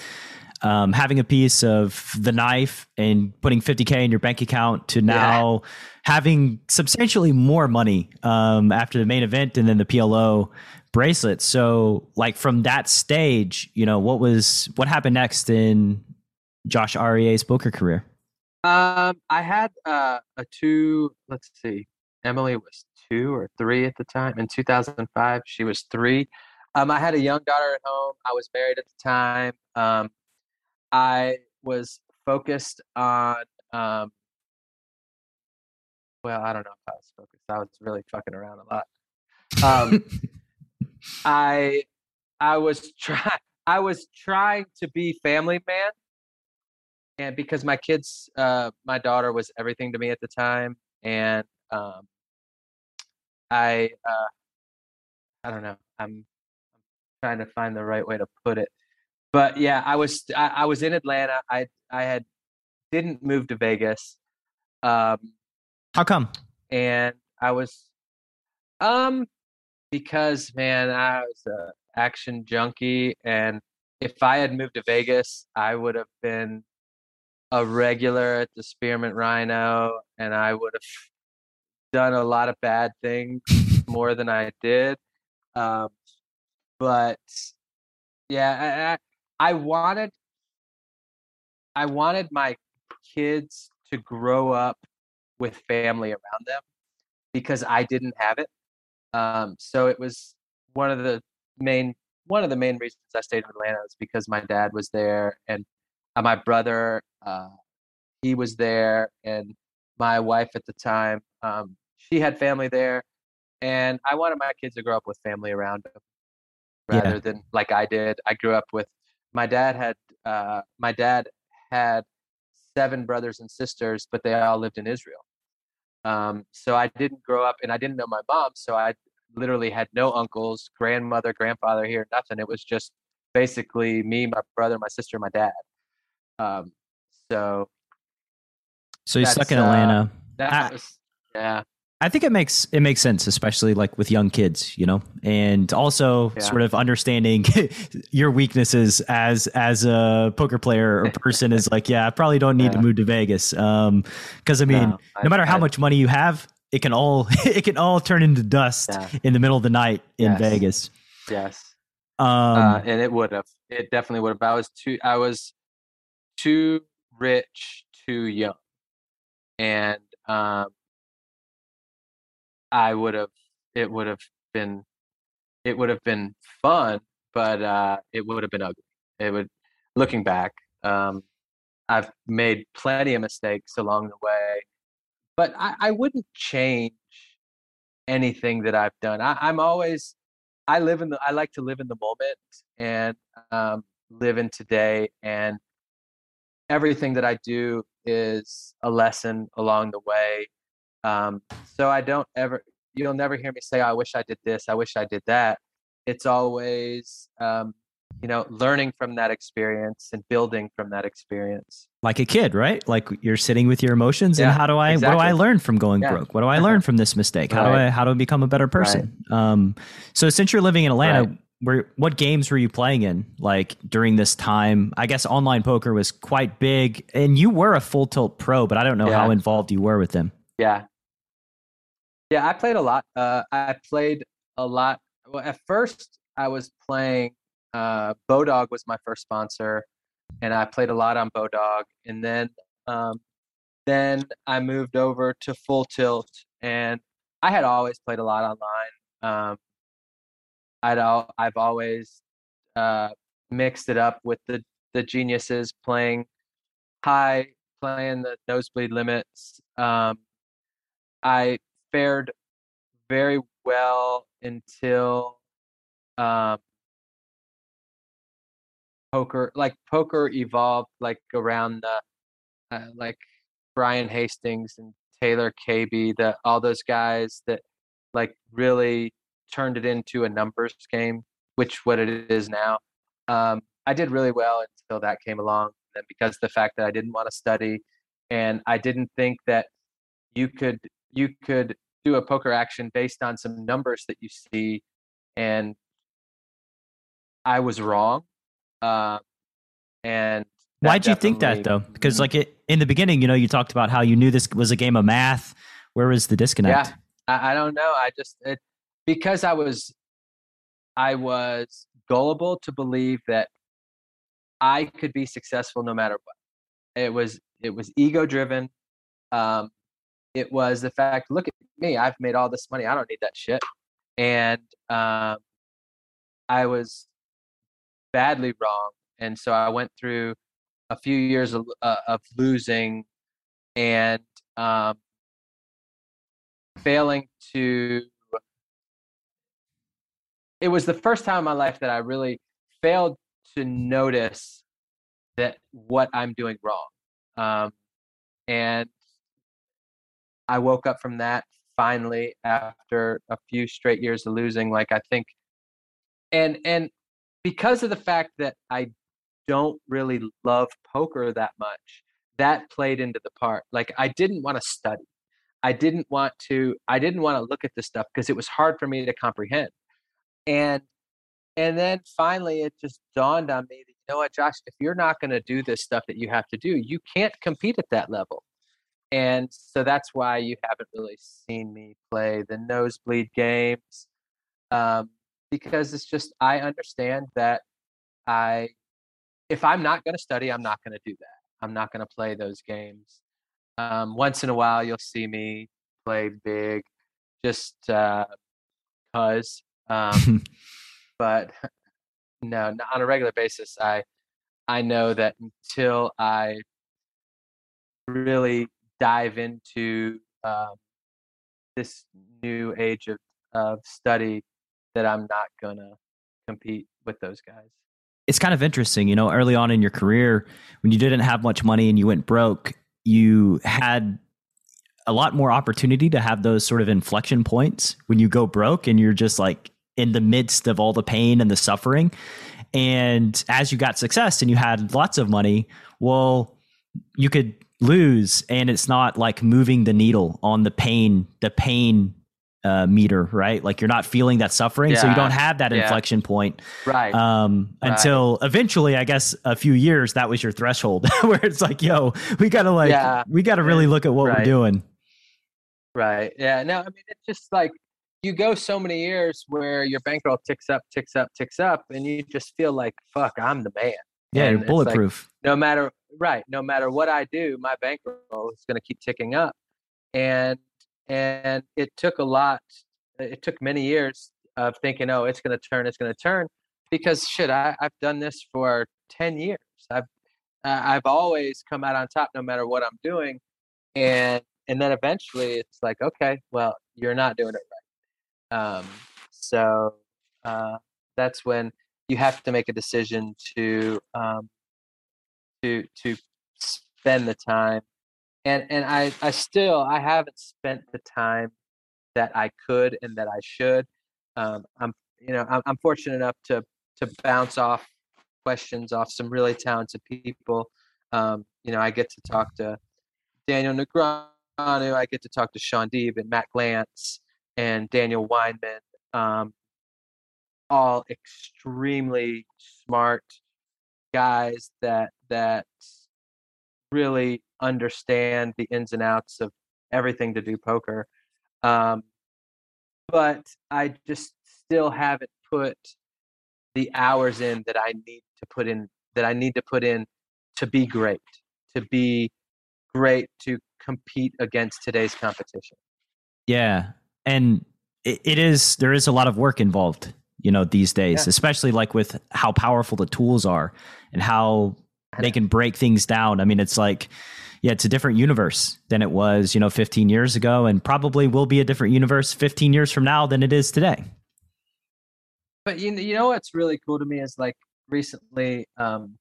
um, having a piece of the knife and putting 50k in your bank account to now yeah. having substantially more money um, after the main event and then the PLO bracelet. So, like from that stage, you know, what was what happened next in Josh Arieh's poker career? Um, I had uh, a two. Let's see, Emily was two or three at the time. In 2005, she was three. Um, I had a young daughter at home. I was married at the time. Um, I was focused on um, well, I don't know if I was focused. I was really fucking around a lot. Um, I I was trying I was trying to be family man, and because my kids, uh, my daughter was everything to me at the time, and um, I uh, I don't know. I'm, I'm trying to find the right way to put it but yeah, I was I, I, was in Atlanta. I I had didn't move to Vegas. Um, How come? And I was, um, because man, I was a action junkie, and if I had moved to Vegas, I would have been a regular at the Spearmint Rhino, and I would have done a lot of bad things more than I did. Um, but yeah, I wanted I wanted my kids to grow up with family around them because I didn't have it. Um, so it was one of the main one of the main reasons I stayed in Atlanta was because my dad was there and uh, my brother uh, he was there and my wife at the time um, she had family there and I wanted my kids to grow up with family around them rather yeah. than like I did. I grew up with my dad had uh, my dad had seven brothers and sisters, but they all lived in Israel. Um, so I didn't grow up, and I didn't know my mom, so I literally had no uncles, grandmother, grandfather here, nothing. It was just basically me, my brother, my sister, my dad. Um, so, so you stuck in Atlanta. Uh, I, was, yeah. I think it makes it makes sense, especially like with young kids, you know, and also yeah. sort of understanding your weaknesses as as a poker player or person is like, yeah, I probably don't need yeah. to move to Vegas, um, because I mean, no, no matter I, how I, much money you have, it can all it can all turn into dust yeah. in the middle of the night in yes. Vegas. Yes, um, uh, and it would have, it definitely would have. I was too, I was too rich, too young, and um I would have it would have been it would have been fun, but uh, it would have been ugly. It would looking back, um, I've made plenty of mistakes along the way, but I, I wouldn't change anything that I've done. I, I'm always I live in the I like to live in the moment and um, live in today and everything that I do is a lesson along the way um, so I don't ever, you'll never hear me say, I wish I did this, I wish I did that. It's always, um, you know, learning from that experience and building from that experience. Like a kid, right? Like you're sitting with your emotions Yeah, and how do I exactly. what do I learn from going Yeah. broke? What do I learn from this mistake? How do I how do I become a better person? Um so since you're living in Atlanta, Right. Where what games were you playing in like during this time? I guess online poker was quite big and you were a full tilt pro, but I don't know Yeah. how involved you were with them. Yeah. Yeah, I played a lot. Uh, I played a lot. Well, at first, I was playing. Uh, Bodog was my first sponsor, and I played a lot on Bodog. And then, um, then I moved over to Full Tilt, and I had always played a lot online. Um, I'd al- I've always uh, mixed it up with the the geniuses playing high, playing the nosebleed limits. Um, I fared very well until um, poker, like poker evolved like around the uh, like Brian Hastings and Taylor Caby, the all those guys that like really turned it into a numbers game, which what it is now. Um, I did really well until that came along. And because the fact that I didn't want to study, and I didn't think that you could you could do a poker action based on some numbers that you see, and I was wrong. Uh, and Why'd you think that though? Because like it, in the beginning, you know, you talked about how you knew this was a game of math. Where was the disconnect? Yeah, I, I don't know. I just it, because I was I was gullible to believe that I could be successful no matter what. It was it was ego driven. Um, it was the fact. Look at me. I've made all this money. I don't need that shit. And um, I was badly wrong, and so I went through a few years of, uh, of losing and um, failing to it was the first time in my life that I really failed to notice that what I'm doing wrong. Um, and I woke up from that finally after a few straight years of losing. Like I think, and and because of the fact that I don't really love poker that much, that played into the part. Like I didn't want to study. I didn't want to. I didn't want to look at this stuff because it was hard for me to comprehend. And and then finally, it just dawned on me that you know what, Josh, if you're not going to do this stuff that you have to do, you can't compete at that level. And so that's why you haven't really seen me play the nosebleed games, um, because it's just I understand that I, if I'm not going to study, I'm not going to do that. I'm not going to play those games. Um, once in a while, you'll see me play big, just uh, cause. Um, but no, on a regular basis, I I know that until I really dive into um, this new age of, of study, that I'm not gonna compete with those guys. it's kind of interesting, you know, early on in your career when you didn't have much money and you went broke, you had a lot more opportunity to have those sort of inflection points when you go broke and you're just like in the midst of all the pain and the suffering. And as you got success and you had lots of money, well, you could lose and it's not like moving the needle on the pain, the pain uh, meter, right? Like you're not feeling that suffering. So you don't have that yeah. inflection point Right. um, Right. until eventually, I guess a few years, that was your threshold where it's like, yo, we gotta like, Yeah. we gotta really look at what we're doing. Right. Yeah. No, I mean, it's just like you go so many years where your bankroll ticks up, ticks up, ticks up, and you just feel like, fuck, I'm the man. Yeah, And you're it's like, bulletproof. no matter, right. No matter what I do, my bankroll is going to keep ticking up. And, and it took a lot, it took many years of thinking, oh, it's going to turn, it's going to turn. Because shit, I, I've done this for 10 years. I've, uh, I've always come out on top no matter what I'm doing. And, and then eventually it's like, okay, well, you're not doing it right. Um, so uh, that's when you have to make a decision to um, to to spend the time. And and I I still I haven't spent the time that I could and that I should. Um, I'm you know I'm, I'm fortunate enough to to bounce off questions off some really talented people. Um, you know, I get to talk to Daniel Negreanu. I get to talk to Shaun Deeb and Matt Glantz and Daniel Weinman. Um, all extremely smart guys that that really understand the ins and outs of everything to do poker. Um, but I just still haven't put the hours in that I need to put in that I need to put in to be great, to be great to compete against today's competition. Yeah. And it, it is there is a lot of work involved, you know, these days, yeah. especially like with how powerful the tools are and how they can break things down. I mean, it's like yeah, it's a different universe than it was, you know, 15 years ago, and probably will be a different universe 15 years from now than it is today. But you, you know what's really cool to me is like recently, um,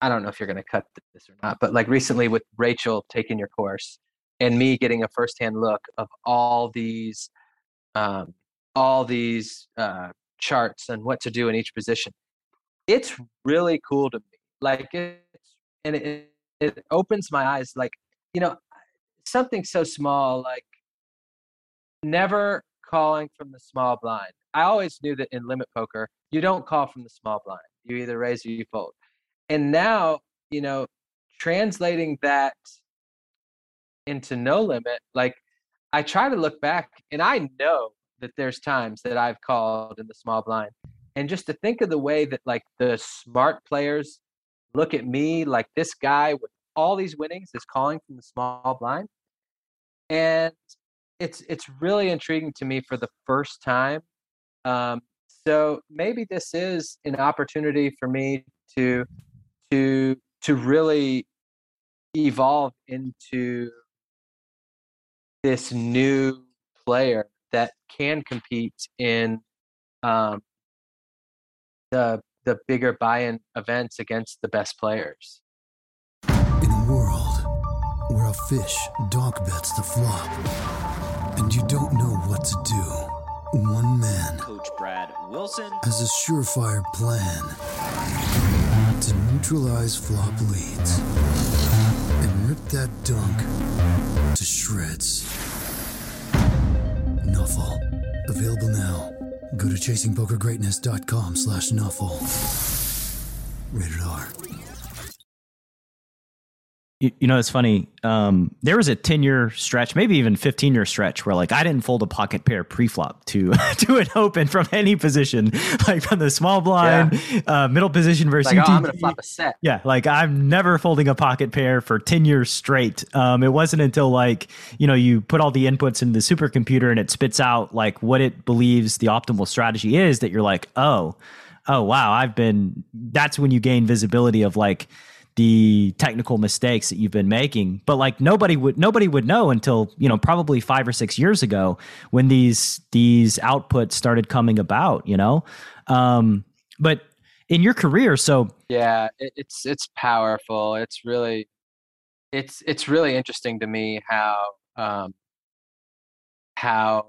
I don't know if you're going to cut this or not, but like recently with Rachel taking your course and me getting a firsthand look of all these, um, all these uh, charts and what to do in each position. It's really cool to me. Like it's and it, it opens my eyes like you know something so small like never calling from the small blind i always knew that in limit poker you don't call from the small blind you either raise or you fold and now you know translating that into no limit like i try to look back and i know that there's times that i've called in the small blind and just to think of the way that like the smart players look at me like this guy with all these winnings is calling from the small blind. And it's it's really intriguing to me for the first time. Um, so maybe this is an opportunity for me to to to really evolve into this new player that can compete in um, the the bigger buy-in events against the best players. In a world where a fish dog bets the flop, and you don't know what to do, one man, Coach Brad Wilson, has a surefire plan to neutralize flop leads and rip that dunk to shreds. Nuffle. Available now. Go to chasingpokergreatness.com slash nuffle. Rated R. You, you, know, it's funny. Um, there was a 10 year stretch, maybe even 15 year stretch where like I didn't fold a pocket pair pre-flop to to an open from any position, like from the small blind, yeah. uh, middle position versus like, oh, I'm going to flop a set. Yeah. Like I'm never folding a pocket pair for 10 years straight. Um, it wasn't until like, you know, you put all the inputs in the supercomputer and it spits out like what it believes the optimal strategy is that you're like, oh, oh, wow, I've been, that's when you gain visibility of like, the technical mistakes that you've been making. But like nobody would nobody would know until you know probably 5 or 6 years ago when these these outputs started coming about you know? Um but in your career so yeah it, it's it's powerful. It's really it's it's really interesting to me how um how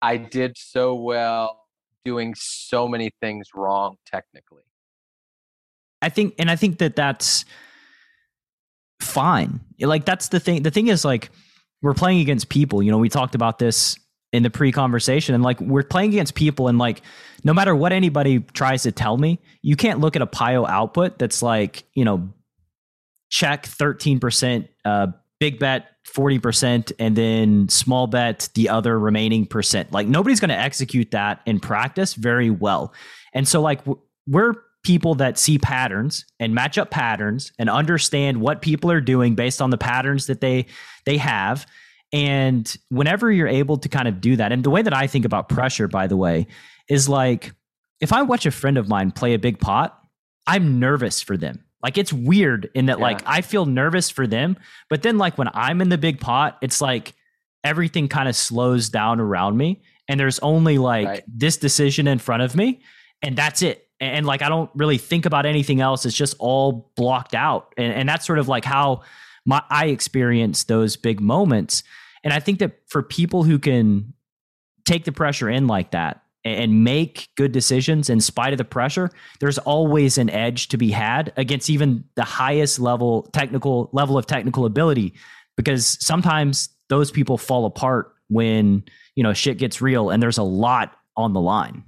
I did so well doing so many things wrong technically I think, and I think that that's fine. Like that's the thing. The thing is, like we're playing against people. You know, we talked about this in the pre-conversation, and like we're playing against people, and like no matter what anybody tries to tell me, you can't look at a PIO output that's like you know check thirteen percent, uh, big bet 40% and then small bet the other remaining percent. Like nobody's going to execute that in practice very well. And so like we're people that see patterns and match up patterns and understand what people are doing based on the patterns that they they have and whenever you're able to kind of do that and the way that I think about pressure by the way is like if I watch a friend of mine play a big pot I'm nervous for them like it's weird in that yeah. like I feel nervous for them but then like when I'm in the big pot it's like everything kind of slows down around me and there's only like right. this decision in front of me and that's it and, and, like I don't really think about anything else. It's just all blocked out, and, and that's sort of like how my I experience those big moments. And I think that for people who can take the pressure in like that and make good decisions in spite of the pressure, there's always an edge to be had against even the highest level technical level of technical ability because sometimes those people fall apart when, you know, shit gets real and there's a lot on the line.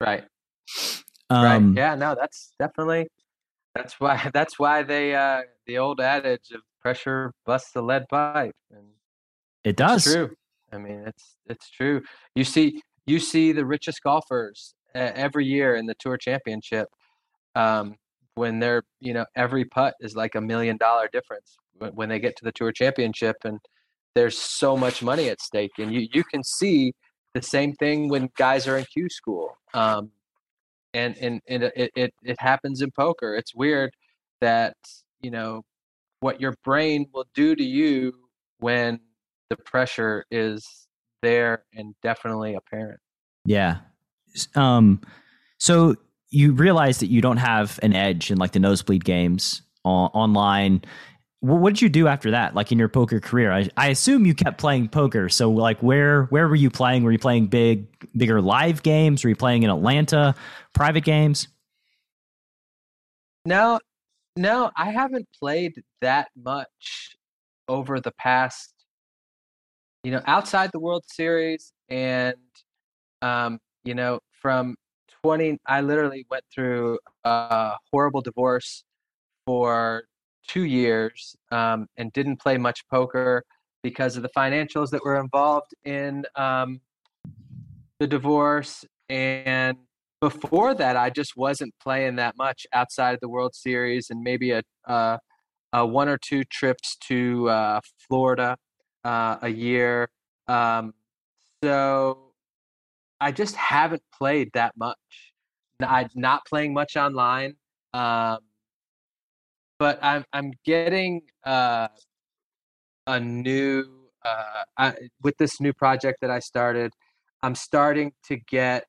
Right. Um, right. Yeah, no, that's definitely that's why that's why they uh the old adage of pressure busts the lead pipe and it does. true. I mean, it's it's true. You see you see the richest golfers uh, every year in the tour championship um, when they're you know every putt is like a million dollar difference when they get to the tour championship and there's so much money at stake and you you can see the same thing when guys are in q school um, and and, and it, it it happens in poker it's weird that you know what your brain will do to you when the pressure is there and definitely apparent. Yeah. Um, so you realize that you don't have an edge in like the nosebleed games on, online. What did you do after that? Like in your poker career, I, I assume you kept playing poker. So like where where were you playing? Were you playing big bigger live games? Were you playing in Atlanta, private games? No, no, I haven't played that much over the past you know, outside the World Series and, um, you know, from 20, I literally went through a horrible divorce for two years um, and didn't play much poker because of the financials that were involved in um, the divorce. And before that, I just wasn't playing that much outside of the World Series and maybe a, a, a one or two trips to uh, Florida uh, a year. Um, so I just haven't played that much. I'm not playing much online, um, but I'm I'm getting uh, a new uh, I, with this new project that I started. I'm starting to get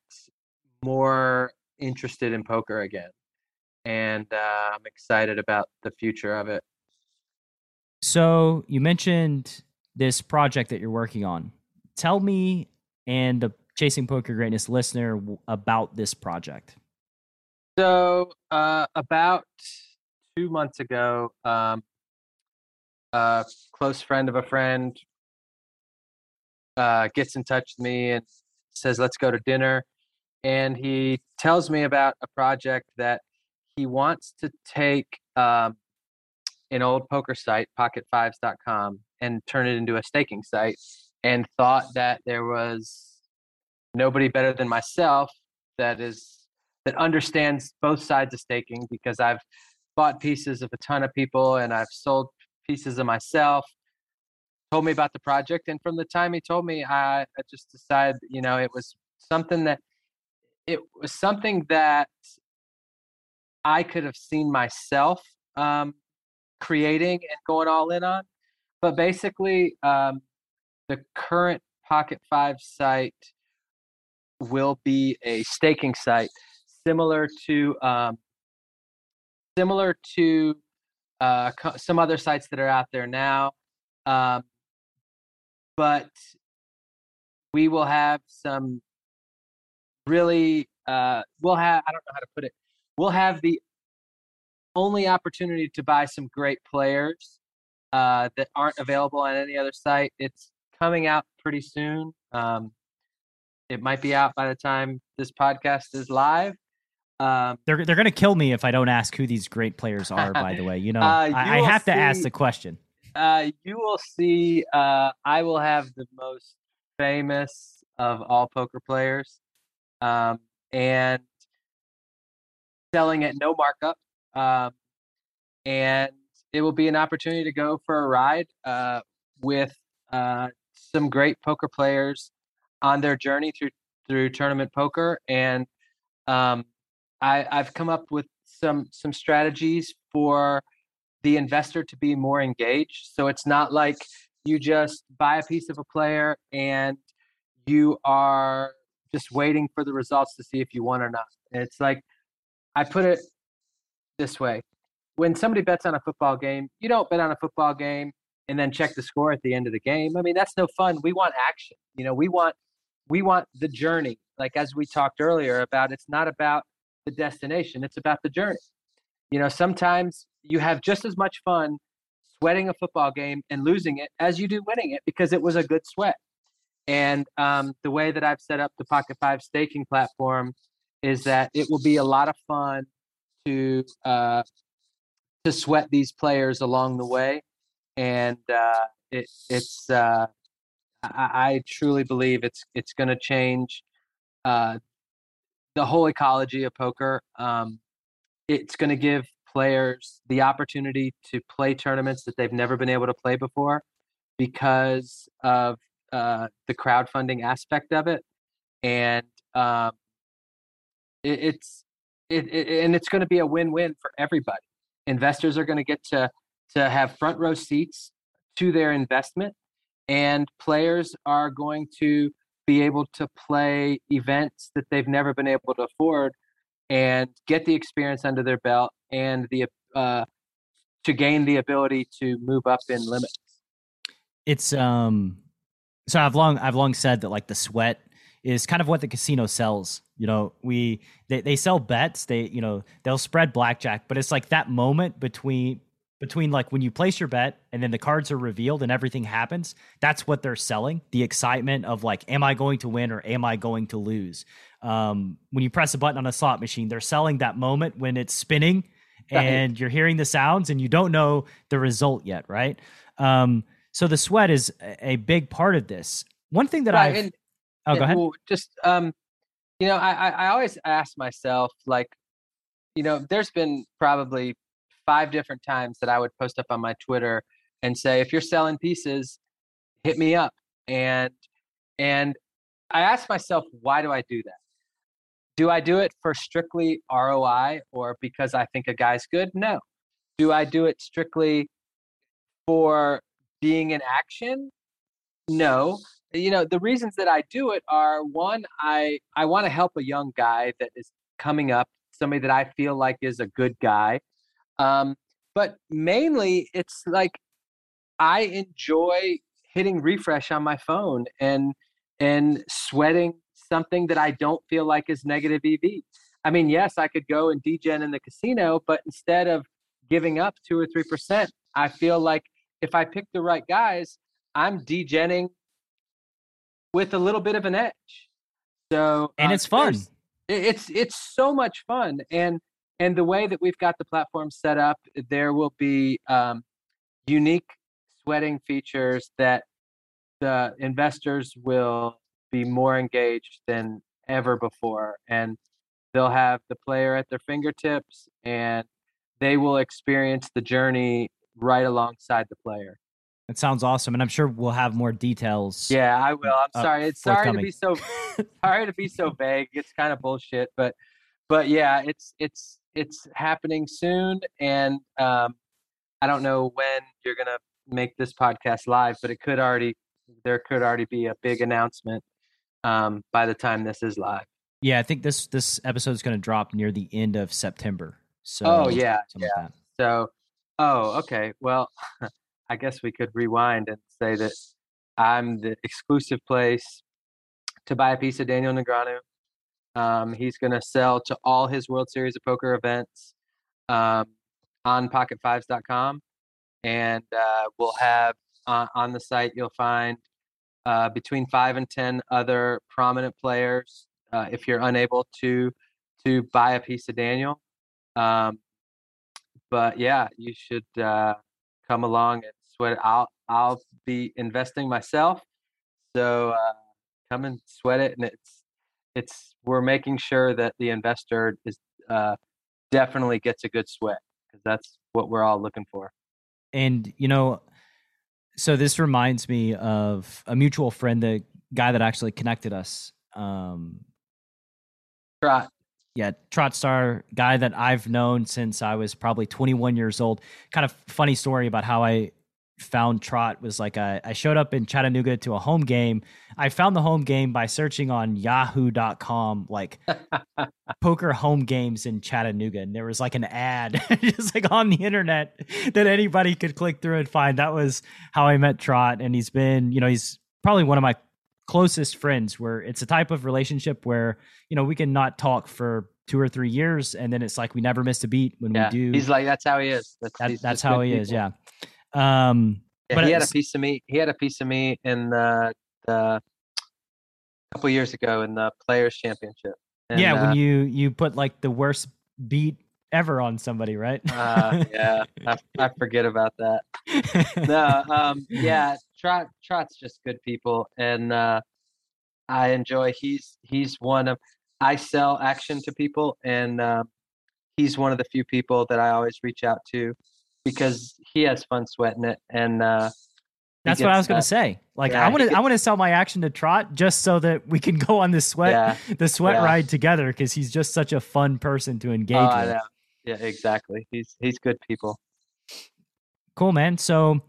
more interested in poker again, and uh, I'm excited about the future of it. So you mentioned this project that you're working on. Tell me and the Chasing Poker Greatness listener about this project. So, uh, about two months ago, um, a close friend of a friend uh, gets in touch with me and says, Let's go to dinner. And he tells me about a project that he wants to take um, an old poker site, pocket5s.com, and turn it into a staking site and thought that there was nobody better than myself that is that understands both sides of staking because I've bought pieces of a ton of people and I've sold pieces of myself. Told me about the project, and from the time he told me, I, I just decided, you know, it was something that it was something that I could have seen myself um, creating and going all in on. But basically, um, the current Pocket Five site will be a staking site similar to um, similar to uh, co- some other sites that are out there now. Um, but we will have some really uh, we'll have I don't know how to put it. We'll have the only opportunity to buy some great players uh, that aren't available on any other site. It's coming out pretty soon. Um, it might be out by the time this podcast is live. Um, they're they're gonna kill me if I don't ask who these great players are. by the way, you know, uh, you I, I, have see, to ask the question. Uh, you will see. Uh, I will have the most famous of all poker players, um, and selling at no markup. Um, and it will be an opportunity to go for a ride uh, with uh, some great poker players on their journey through through tournament poker. And um, I, I've come up with some some strategies for the investor to be more engaged. So it's not like you just buy a piece of a player and you are just waiting for the results to see if you won or not. It's like I put it this way when somebody bets on a football game, you don't bet on a football game and then check the score at the end of the game. I mean, that's no fun. We want action. You know, we want we want the journey. Like as we talked earlier about, it's not about the destination; it's about the journey. You know, sometimes you have just as much fun sweating a football game and losing it as you do winning it because it was a good sweat. And um, the way that I've set up the Pocket Five staking platform is that it will be a lot of fun to uh, to sweat these players along the way, and uh, it, it's uh, I, I, truly believe it's it's going to change uh, the whole ecology of poker. Um, it's going to give players the opportunity to play tournaments that they've never been able to play before because of uh, the crowdfunding aspect of it, and um, it, it's it, it, and it's going to be a win-win for everybody. Investors are going to get to to have front row seats to their investment, and players are going to be able to play events that they've never been able to afford and get the experience under their belt and the uh, to gain the ability to move up in limits. It's um so I've long I've long said that like the sweat is kind of what the casino sells. You know, we they, they sell bets. They you know they'll spread blackjack, but it's like that moment between between like when you place your bet and then the cards are revealed and everything happens. That's what they're selling. The excitement of like, am I going to win or am I going to lose? Um, when you press a button on a slot machine, they're selling that moment when it's spinning and right. you're hearing the sounds and you don't know the result yet, right? Um, so the sweat is a big part of this. One thing that right, I oh go ahead. Well, just um, you know, I I always ask myself like, you know, there's been probably five different times that I would post up on my Twitter and say, if you're selling pieces, hit me up. And and I ask myself, why do I do that? Do I do it for strictly ROI or because I think a guy's good? No. Do I do it strictly for being in action? No. You know, the reasons that I do it are one, I I want to help a young guy that is coming up, somebody that I feel like is a good guy. Um, but mainly it's like I enjoy hitting refresh on my phone and and sweating something that I don't feel like is negative EV. I mean, yes, I could go and degen in the casino, but instead of giving up two or three percent, I feel like if I pick the right guys, I'm degenning with a little bit of an edge. So and uh, it's fun. It's it's so much fun, and and the way that we've got the platform set up, there will be um, unique sweating features that the investors will be more engaged than ever before, and they'll have the player at their fingertips, and they will experience the journey right alongside the player. It sounds awesome, and I'm sure we'll have more details. Yeah, I will. I'm uh, sorry. It's sorry to be so sorry to be so vague. It's kind of bullshit, but but yeah, it's it's it's happening soon, and um, I don't know when you're gonna make this podcast live, but it could already there could already be a big announcement um, by the time this is live. Yeah, I think this this episode is going to drop near the end of September. So oh yeah, yeah. Like so oh okay. Well, I guess we could rewind and say that I'm the exclusive place to buy a piece of Daniel Negreanu. Um, he's going to sell to all his World Series of Poker events um, on pocketfives.com. And uh, we'll have uh, on the site, you'll find uh, between five and 10 other prominent players. Uh, if you're unable to to buy a piece of Daniel, um, but yeah, you should uh, come along and sweat. I'll I'll be investing myself, so uh, come and sweat it, and it's it's we're making sure that the investor is uh, definitely gets a good sweat because that's what we're all looking for. And you know, so this reminds me of a mutual friend, the guy that actually connected us. Um, Trot. Yeah, Trot Star, guy that I've known since I was probably 21 years old. Kind of funny story about how I found Trot was like a, I showed up in Chattanooga to a home game. I found the home game by searching on yahoo.com like poker home games in Chattanooga and there was like an ad just like on the internet that anybody could click through and find. That was how I met Trot and he's been, you know, he's probably one of my closest friends where it's a type of relationship where you know we can not talk for two or three years and then it's like we never missed a beat when yeah. we do He's like that's how he is. That's, that, that's how he is yeah um Yeah, But he had a piece of me. He had a piece of me in the the couple years ago in the Players Championship. And, yeah uh, when you you put like the worst beat ever on somebody right uh, yeah, I, I forget about that. No, um, yeah, Trot Trot's just good people, and uh, I enjoy. He's he's one of I sell action to people, and um, he's one of the few people that I always reach out to because he has fun sweating it, and uh, That's what I was gonna say. Like Yeah, I want to, I want to sell my action to Trot just so that we can go on the sweat, Yeah. the sweat Yeah. ride together because he's just such a fun person to engage Oh, with. Yeah, exactly. He's he's good people. Cool, man. So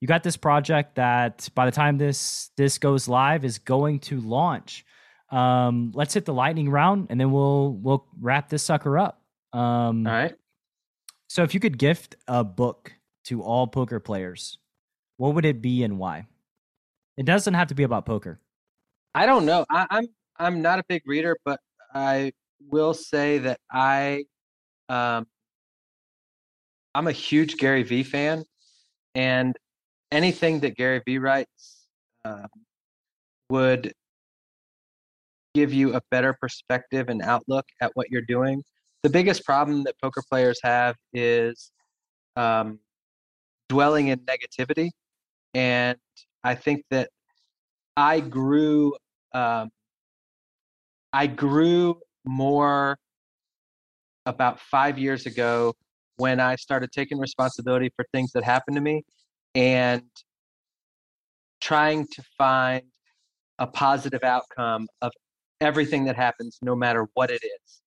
you got this project that by the time this this goes live is going to launch. Um, let's hit the lightning round and then we'll we'll wrap this sucker up. Um, All right. So if you could gift a book to all poker players, what would it be and why? It doesn't have to be about poker. I don't know. I, I'm I'm not a big reader, but I will say that I um I'm a huge Gary Vee fan, and anything that Gary Vee writes um, would give you a better perspective and outlook at what you're doing. The biggest problem that poker players have is um, dwelling in negativity, and I think that I grew um, I grew more about five years ago when I started taking responsibility for things that happened to me and trying to find a positive outcome of everything that happens no matter what it is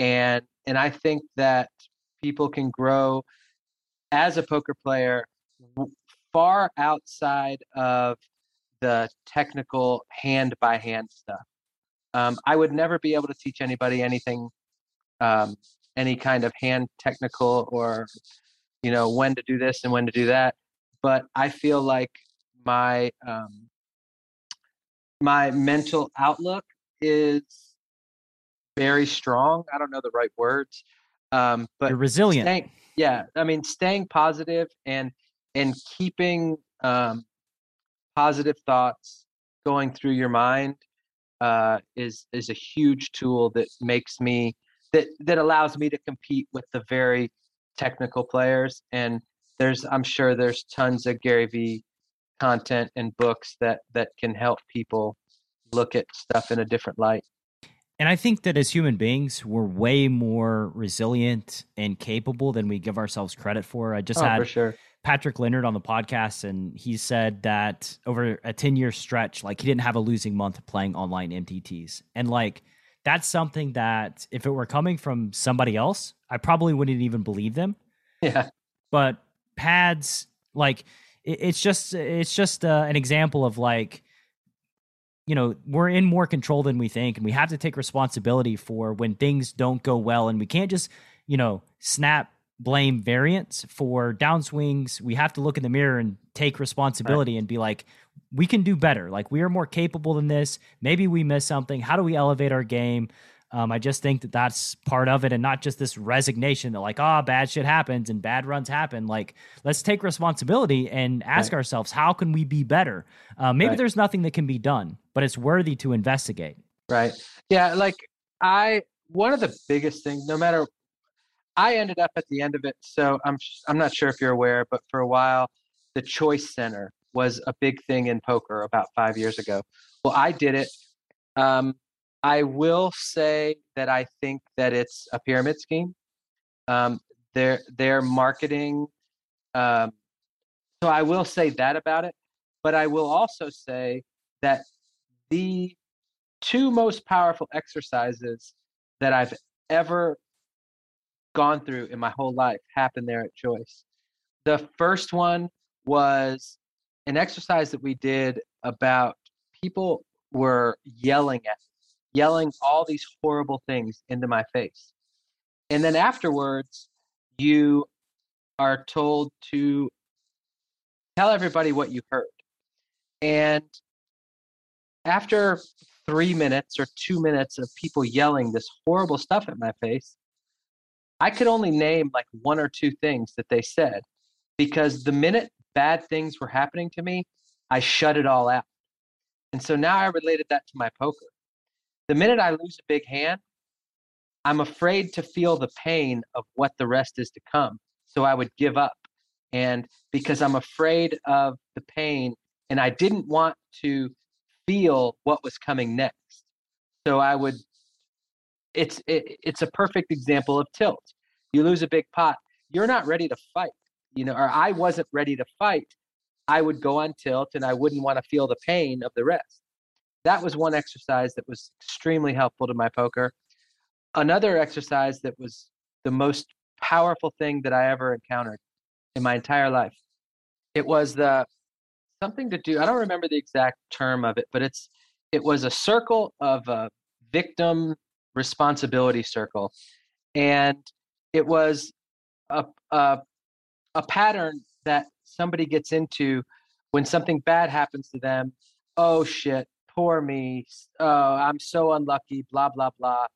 and and i think that people can grow as a poker player far outside of the technical hand by hand stuff. Um, i would never be able to teach anybody anything um, any kind of hand technical or you know when to do this and when to do that but i feel like my um, my mental outlook is very strong i don't know the right words um, but You're resilient. staying, yeah i mean staying positive and and keeping um, positive thoughts going through your mind uh, is is a huge tool that makes me that that allows me to compete with the very technical players and there's i'm sure there's tons of gary vee content and books that that can help people look at stuff in a different light And I think that as human beings, we're way more resilient and capable than we give ourselves credit for. I just oh, had sure Patrick Leonard on the podcast, and he said that over a 10 year stretch, like he didn't have a losing month playing online MTTs. And like that's something that if it were coming from somebody else, I probably wouldn't even believe them. yeah But pads, like it, it's just it's just uh, an example of like you know we're in more control than we think and we have to take responsibility for when things don't go well and we can't just you know snap blame variance for downswings. We have to look in the mirror and take responsibility and be like we can do better. Like we are more capable than this. Maybe we miss something. How do we elevate our game um, I just think that that's part of it, and not just this resignation that like, oh, bad shit happens and bad runs happen. Like, let's take responsibility and ask Right. ourselves, how can we be better? Uh, maybe Right. there's nothing that can be done, but it's worthy to investigate. Right. Yeah, like I one of the biggest things no matter I ended up at the end of it so I'm I'm not sure if you're aware but for a while the choice center was a big thing in poker about 5 years ago. Well, I did it um I will say that I think that it's a pyramid scheme. Um their their marketing um so I will say that about it, but I will also say that the two most powerful exercises that I've ever gone through in my whole life happened there at Choice. The first one was an exercise that we did about people were yelling at yelling all these horrible things into my face. And then afterwards, you are told to tell everybody what you heard. And after three minutes or two minutes of people yelling this horrible stuff at my face, I could only name like one or two things that they said because the minute bad things were happening to me, I shut it all out. And so now I related that to my poker. The minute I lose a big hand, I'm afraid to feel the pain of what the rest is to come. So I would give up. And because I'm afraid of the pain and I didn't want to feel what was coming next. So I would it's it, it's a perfect example of tilt. You lose a big pot, you're not ready to fight. You know, or I wasn't ready to fight. I would go on tilt and I wouldn't want to feel the pain of the rest. That was one exercise that was extremely helpful to my poker. Another exercise that was the most powerful thing that I ever encountered in my entire life. It was the something to do. I don't remember the exact term of it, but it's it was a circle of a victim responsibility circle, and it was a a, a pattern that somebody gets into when something bad happens to them. Oh shit, poor me. Oh, I'm so unlucky. Blah blah blah.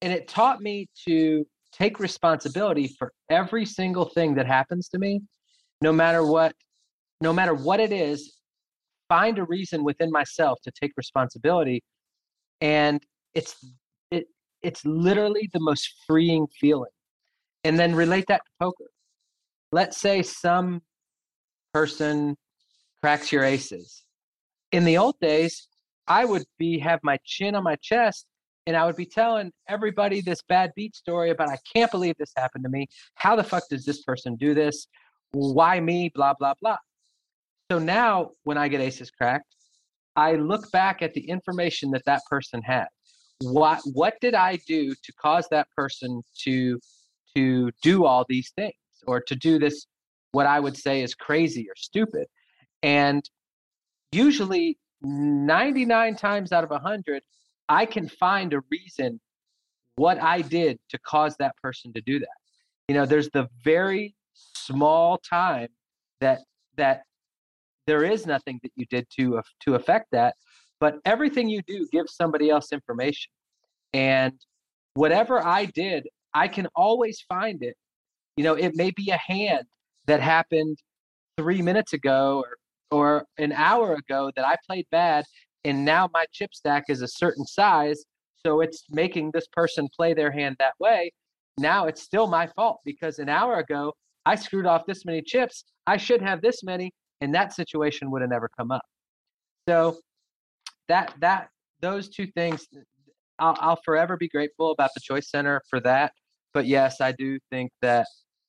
And it taught me to take responsibility for every single thing that happens to me, no matter what no matter what it is, find a reason within myself to take responsibility. And it's it it's literally the most freeing feeling. And then relate that to poker. Let's say some person cracks your aces. In the old days, I would be have my chin on my chest and I would be telling everybody this bad beat story about I can't believe this happened to me. How the fuck does this person do this? Why me? Blah blah blah. So now when I get aces cracked, I look back at the information that that person had. What what did I do to cause that person to to do all these things or to do this what I would say is crazy or stupid? And usually 99 times out of 100 I can find a reason what I did to cause that person to do that. You know, there's the very small time that that there is nothing that you did to to affect that but everything you do gives somebody else information and whatever i did i can always find it you know it may be a hand that happened three minutes ago or or an hour ago that i played bad and now my chip stack is a certain size so it's making this person play their hand that way now it's still my fault because an hour ago i screwed off this many chips i should have this many and that situation would have never come up. So that that those two things, I'll, I'll forever be grateful about the Choice Center for that. But yes, I do think that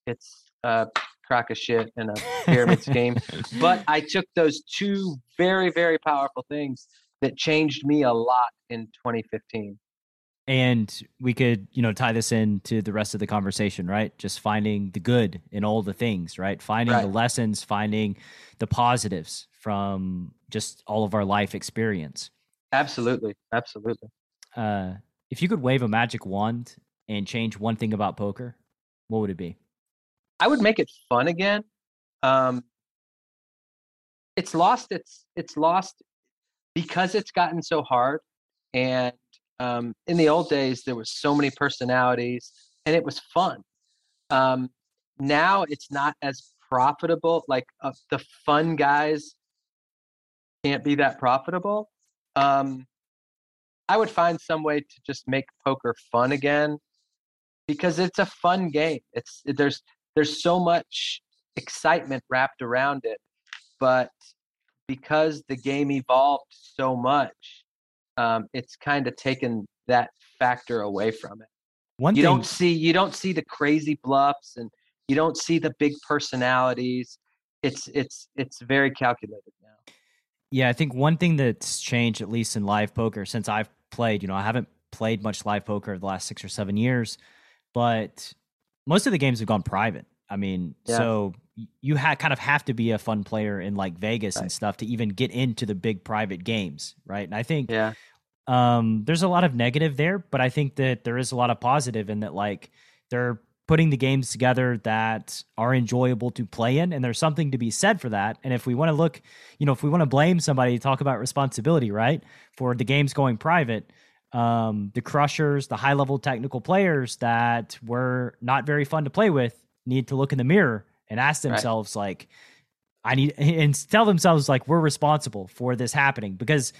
it's a crack of shit in a pyramid scheme. But I took those two very very powerful things that changed me a lot in 2015 and we could you know tie this into the rest of the conversation right? Just finding the good in all the things right? Finding right. the lessons finding the positives from just all of our life experience. Absolutely absolutely. Uh if you could wave a magic wand and change one thing about poker what would it be i would make it fun again um it's lost its it's lost because it's gotten so hard and um, in the old days, there was so many personalities, and it was fun. Um, now it's not as profitable. Like uh, the fun guys can't be that profitable. Um, I would find some way to just make poker fun again because it's a fun game. It's there's there's so much excitement wrapped around it, but because the game evolved so much, um, it's kind of taken that factor away from it. One you thing, don't see you don't see the crazy bluffs and you don't see the big personalities. It's it's it's very calculated now. Yeah, I think one thing that's changed, at least in live poker, since I've played, you know, I haven't played much live poker the last six or seven years, but most of the games have gone private. I mean, yeah. so you ha- kind of have to be a fun player in like Vegas right. and stuff to even get into the big private games, right? And I think yeah. um, there's a lot of negative there, but I think that there is a lot of positive in that like they're putting the games together that are enjoyable to play in and there's something to be said for that and if we want to look you know if we want to blame somebody talk about responsibility right for the games going private um, the crushers the high level technical players that were not very fun to play with need to look in the mirror and ask themselves right. like I need and tell themselves like we're responsible for this happening because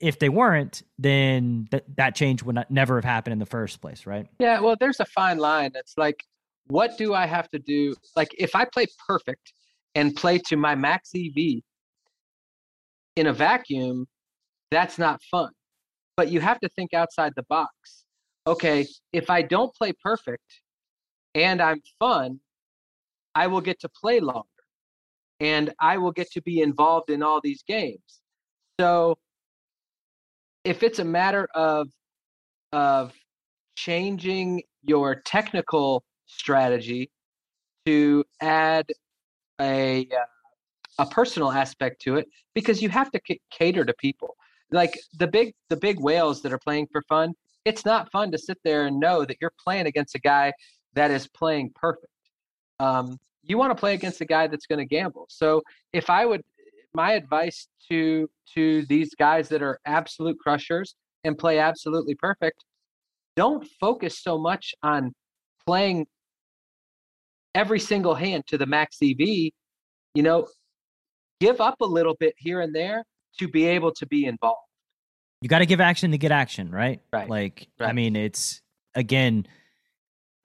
if they weren't, then th- that change would not, never have happened in the first place, right? Yeah, well, there's a fine line. It's like, what do I have to do? Like, if I play perfect and play to my max EV in a vacuum, that's not fun. But you have to think outside the box. Okay, if I don't play perfect and I'm fun, I will get to play longer and I will get to be involved in all these games. So if it's a matter of of changing your technical strategy to add a uh, a personal aspect to it because you have to cater to people like the big the big whales that are playing for fun it's not fun to sit there and know that you're playing against a guy that is playing perfect. Um, you want to play against a guy that's going to gamble. So if i would my advice to to these guys that are absolute crushers and play absolutely perfect don't focus so much on playing every single hand to the max ev you know give up a little bit here and there to be able to be involved you got to give action to get action right right like right. i mean it's again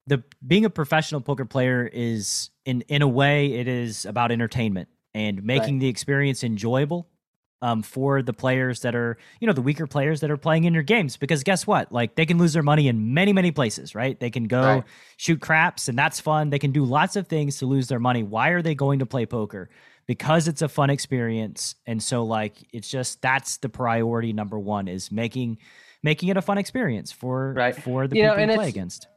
the being a professional poker player is in in a way it is about entertainment and making right. the experience enjoyable um, for the players that are, you know, the weaker players that are playing in your games. Because guess what? Like they can lose their money in many, many places, right? They can go right. shoot craps and that's fun. They can do lots of things to lose their money. Why are they going to play poker? Because it's a fun experience. And so like it's just that's the priority number one is making making it a fun experience for right. for the you people know, you play against.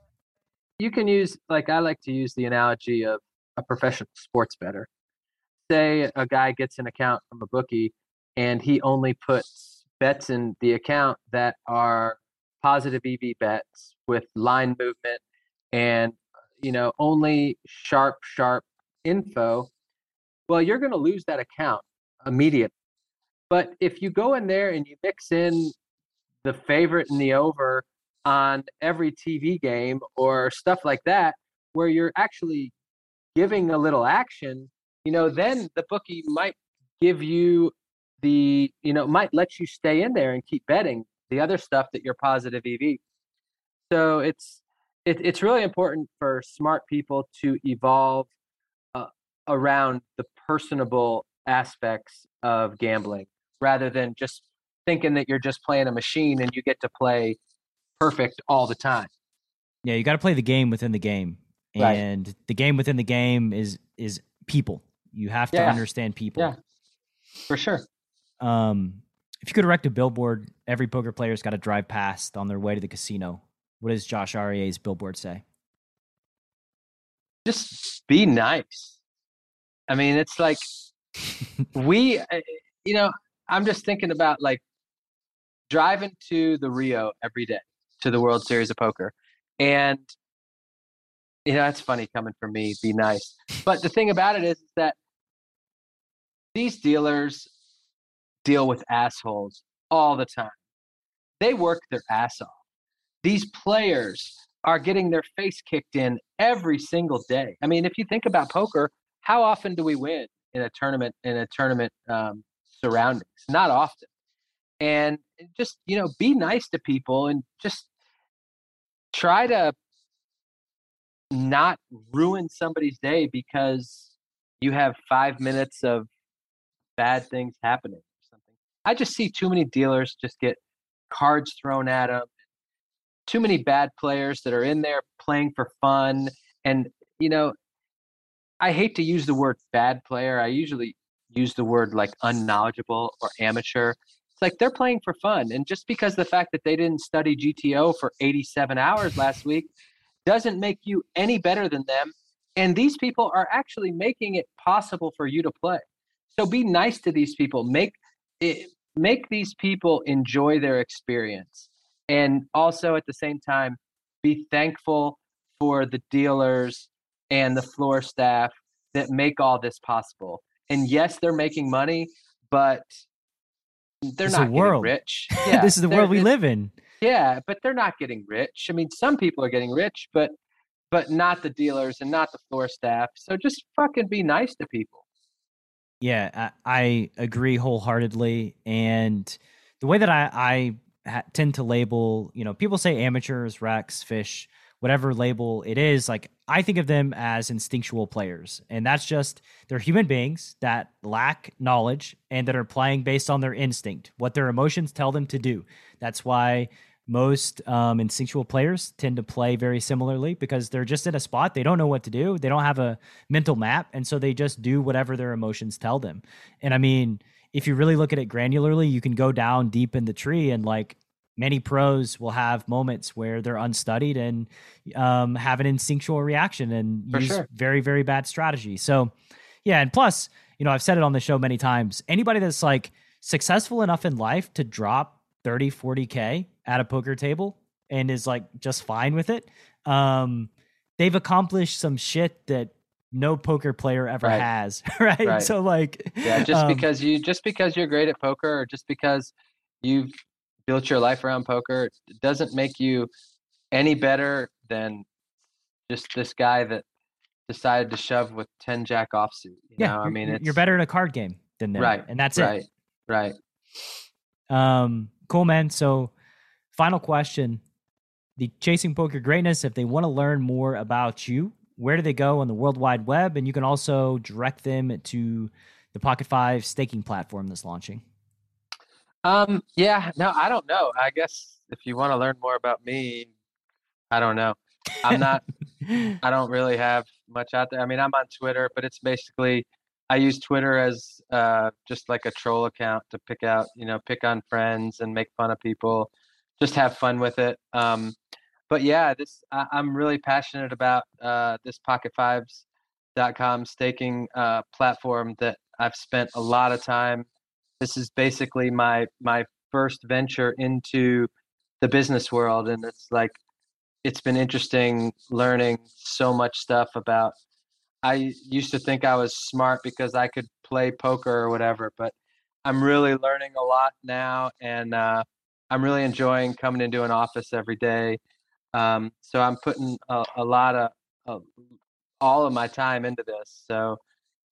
You can use like I like to use the analogy of a professional sports bettor say a guy gets an account from a bookie and he only puts bets in the account that are positive EV bets with line movement and you know only sharp sharp info well you're going to lose that account immediately but if you go in there and you mix in the favorite and the over on every TV game or stuff like that where you're actually giving a little action you know, then the bookie might give you the, you know, might let you stay in there and keep betting the other stuff that you're positive EV. So it's it, it's really important for smart people to evolve uh, around the personable aspects of gambling rather than just thinking that you're just playing a machine and you get to play perfect all the time. Yeah, you got to play the game within the game. And right. the game within the game is is people. You have to yeah. understand people. Yeah, for sure. Um, if you could erect a billboard, every poker player's got to drive past on their way to the casino. What does Josh Arieh's billboard say? Just be nice. I mean, it's like we, uh, you know, I'm just thinking about like driving to the Rio every day to the World Series of Poker. And, you know, that's funny coming from me, be nice. But the thing about it is that these dealers deal with assholes all the time. They work their ass off. These players are getting their face kicked in every single day. I mean, if you think about poker, how often do we win in a tournament in a tournament um, surroundings? Not often. And just you know, be nice to people and just try to not ruin somebody's day because you have five minutes of bad things happening or something. I just see too many dealers just get cards thrown at them. Too many bad players that are in there playing for fun. And, you know, I hate to use the word bad player. I usually use the word like unknowledgeable or amateur. It's like they're playing for fun. And just because the fact that they didn't study GTO for 87 hours last week doesn't make you any better than them. And these people are actually making it possible for you to play. So be nice to these people. Make it, make these people enjoy their experience, and also at the same time, be thankful for the dealers and the floor staff that make all this possible. And yes, they're making money, but they're It's not getting rich. this is the world we live in. Yeah, but they're not getting rich. I mean, some people are getting rich, but but not the dealers and not the floor staff. So just fucking be nice to people. Yeah, I, I agree wholeheartedly. And the way that I, I ha- tend to label, you know, people say amateurs, racks, fish, whatever label it is, like I think of them as instinctual players. And that's just they're human beings that lack knowledge and that are playing based on their instinct, what their emotions tell them to do. That's why most um, instinctual players tend to play very similarly because they're just in a spot they don't know what to do they don't have a mental map and so they just do whatever their emotions tell them and i mean if you really look at it granularly you can go down deep in the tree and like many pros will have moments where they're unstudied and um, have an instinctual reaction and For use sure. very very bad strategy so yeah and plus you know i've said it on the show many times anybody that's like successful enough in life to drop 30 40k at a poker table and is like just fine with it um they've accomplished some shit that no poker player ever Right. has right? Right. so like Yeah, just um, because you just because you're great at poker or just because you've built your life around poker it doesn't make you any better than just this guy that decided to shove with 10 jack offsuit. You yeah know, I mean you're, it's you're better in a card game than them right. and that's right. it Right. Um, cool, man. So, final question: the Chasing Poker Greatness. If they want to learn more about you, where do they go on the World Wide Web? And you can also direct them to the Pocket Five staking platform that's launching. Um yeah, no, I don't know. I guess if you want to learn more about me, I don't know. I'm not I don't really have much out there. I mean, I'm on Twitter, but it's basically I use Twitter as uh, just like a troll account to pick out, you know, pick on friends and make fun of people, just have fun with it. Um, but yeah, this I, I'm really passionate about uh, this PocketFives.com staking uh, platform that I've spent a lot of time. This is basically my my first venture into the business world, and it's like it's been interesting learning so much stuff about I used to think I was smart because I could play poker or whatever, but I'm really learning a lot now and uh, I'm really enjoying coming into an office every day. Um, so I'm putting a, a lot of, all of my time into this. So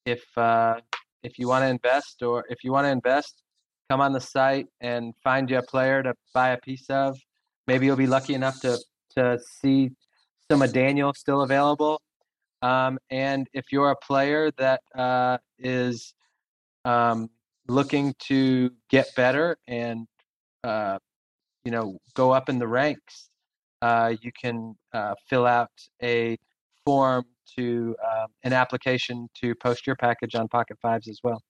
if uh, if you want to invest or if you want to invest, come on the site and find you a player to buy a piece of. Maybe you'll be lucky enough to to see some of Daniel still available. Um, and if you're a player that uh, is um, looking to get better and uh, you know go up in the ranks, uh, you can uh, fill out a form to um, an application to post your package on Pocket Fives as well.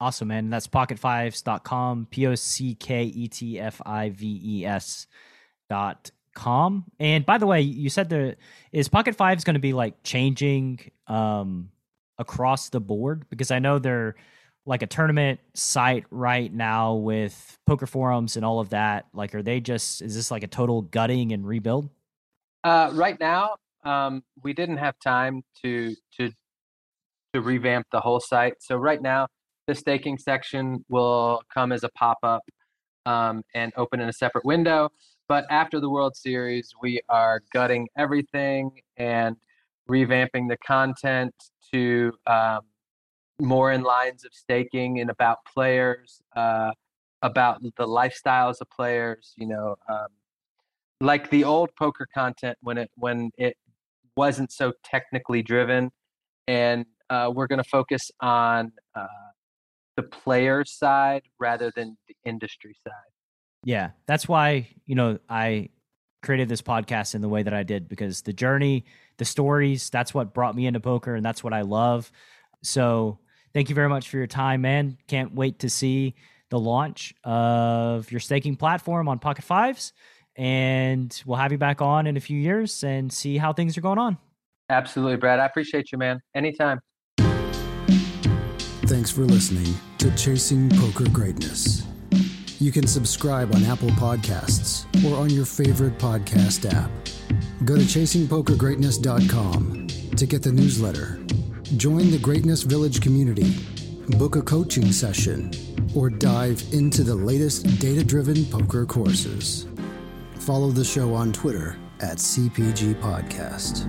Awesome, man. That's pocketfives.com, P O C K E T F I V E S dot com. And by the way, you said the is Pocket Fives going to be like changing um across the board because I know they're like a tournament site right now with poker forums and all of that. Like, are they just is this like a total gutting and rebuild? Uh, right now, um, we didn't have time to to to revamp the whole site. So right now, the staking section will come as a pop up um, and open in a separate window. But after the World Series, we are gutting everything and revamping the content to um, more in lines of staking and about players, uh, about the lifestyles of players. You know, um, like the old poker content when it when it wasn't so technically driven, and uh, we're going to focus on uh, the player side rather than the industry side. Yeah, that's why, you know, I created this podcast in the way that I did because the journey, the stories, that's what brought me into poker and that's what I love. So, thank you very much for your time, man. Can't wait to see the launch of your staking platform on Pocket Fives. And we'll have you back on in a few years and see how things are going on. Absolutely, Brad. I appreciate you, man. Anytime. Thanks for listening to Chasing Poker Greatness. You can subscribe on Apple Podcasts or on your favorite podcast app. Go to chasingpokergreatness.com to get the newsletter, join the Greatness Village community, book a coaching session, or dive into the latest data driven poker courses. Follow the show on Twitter at CPG Podcast.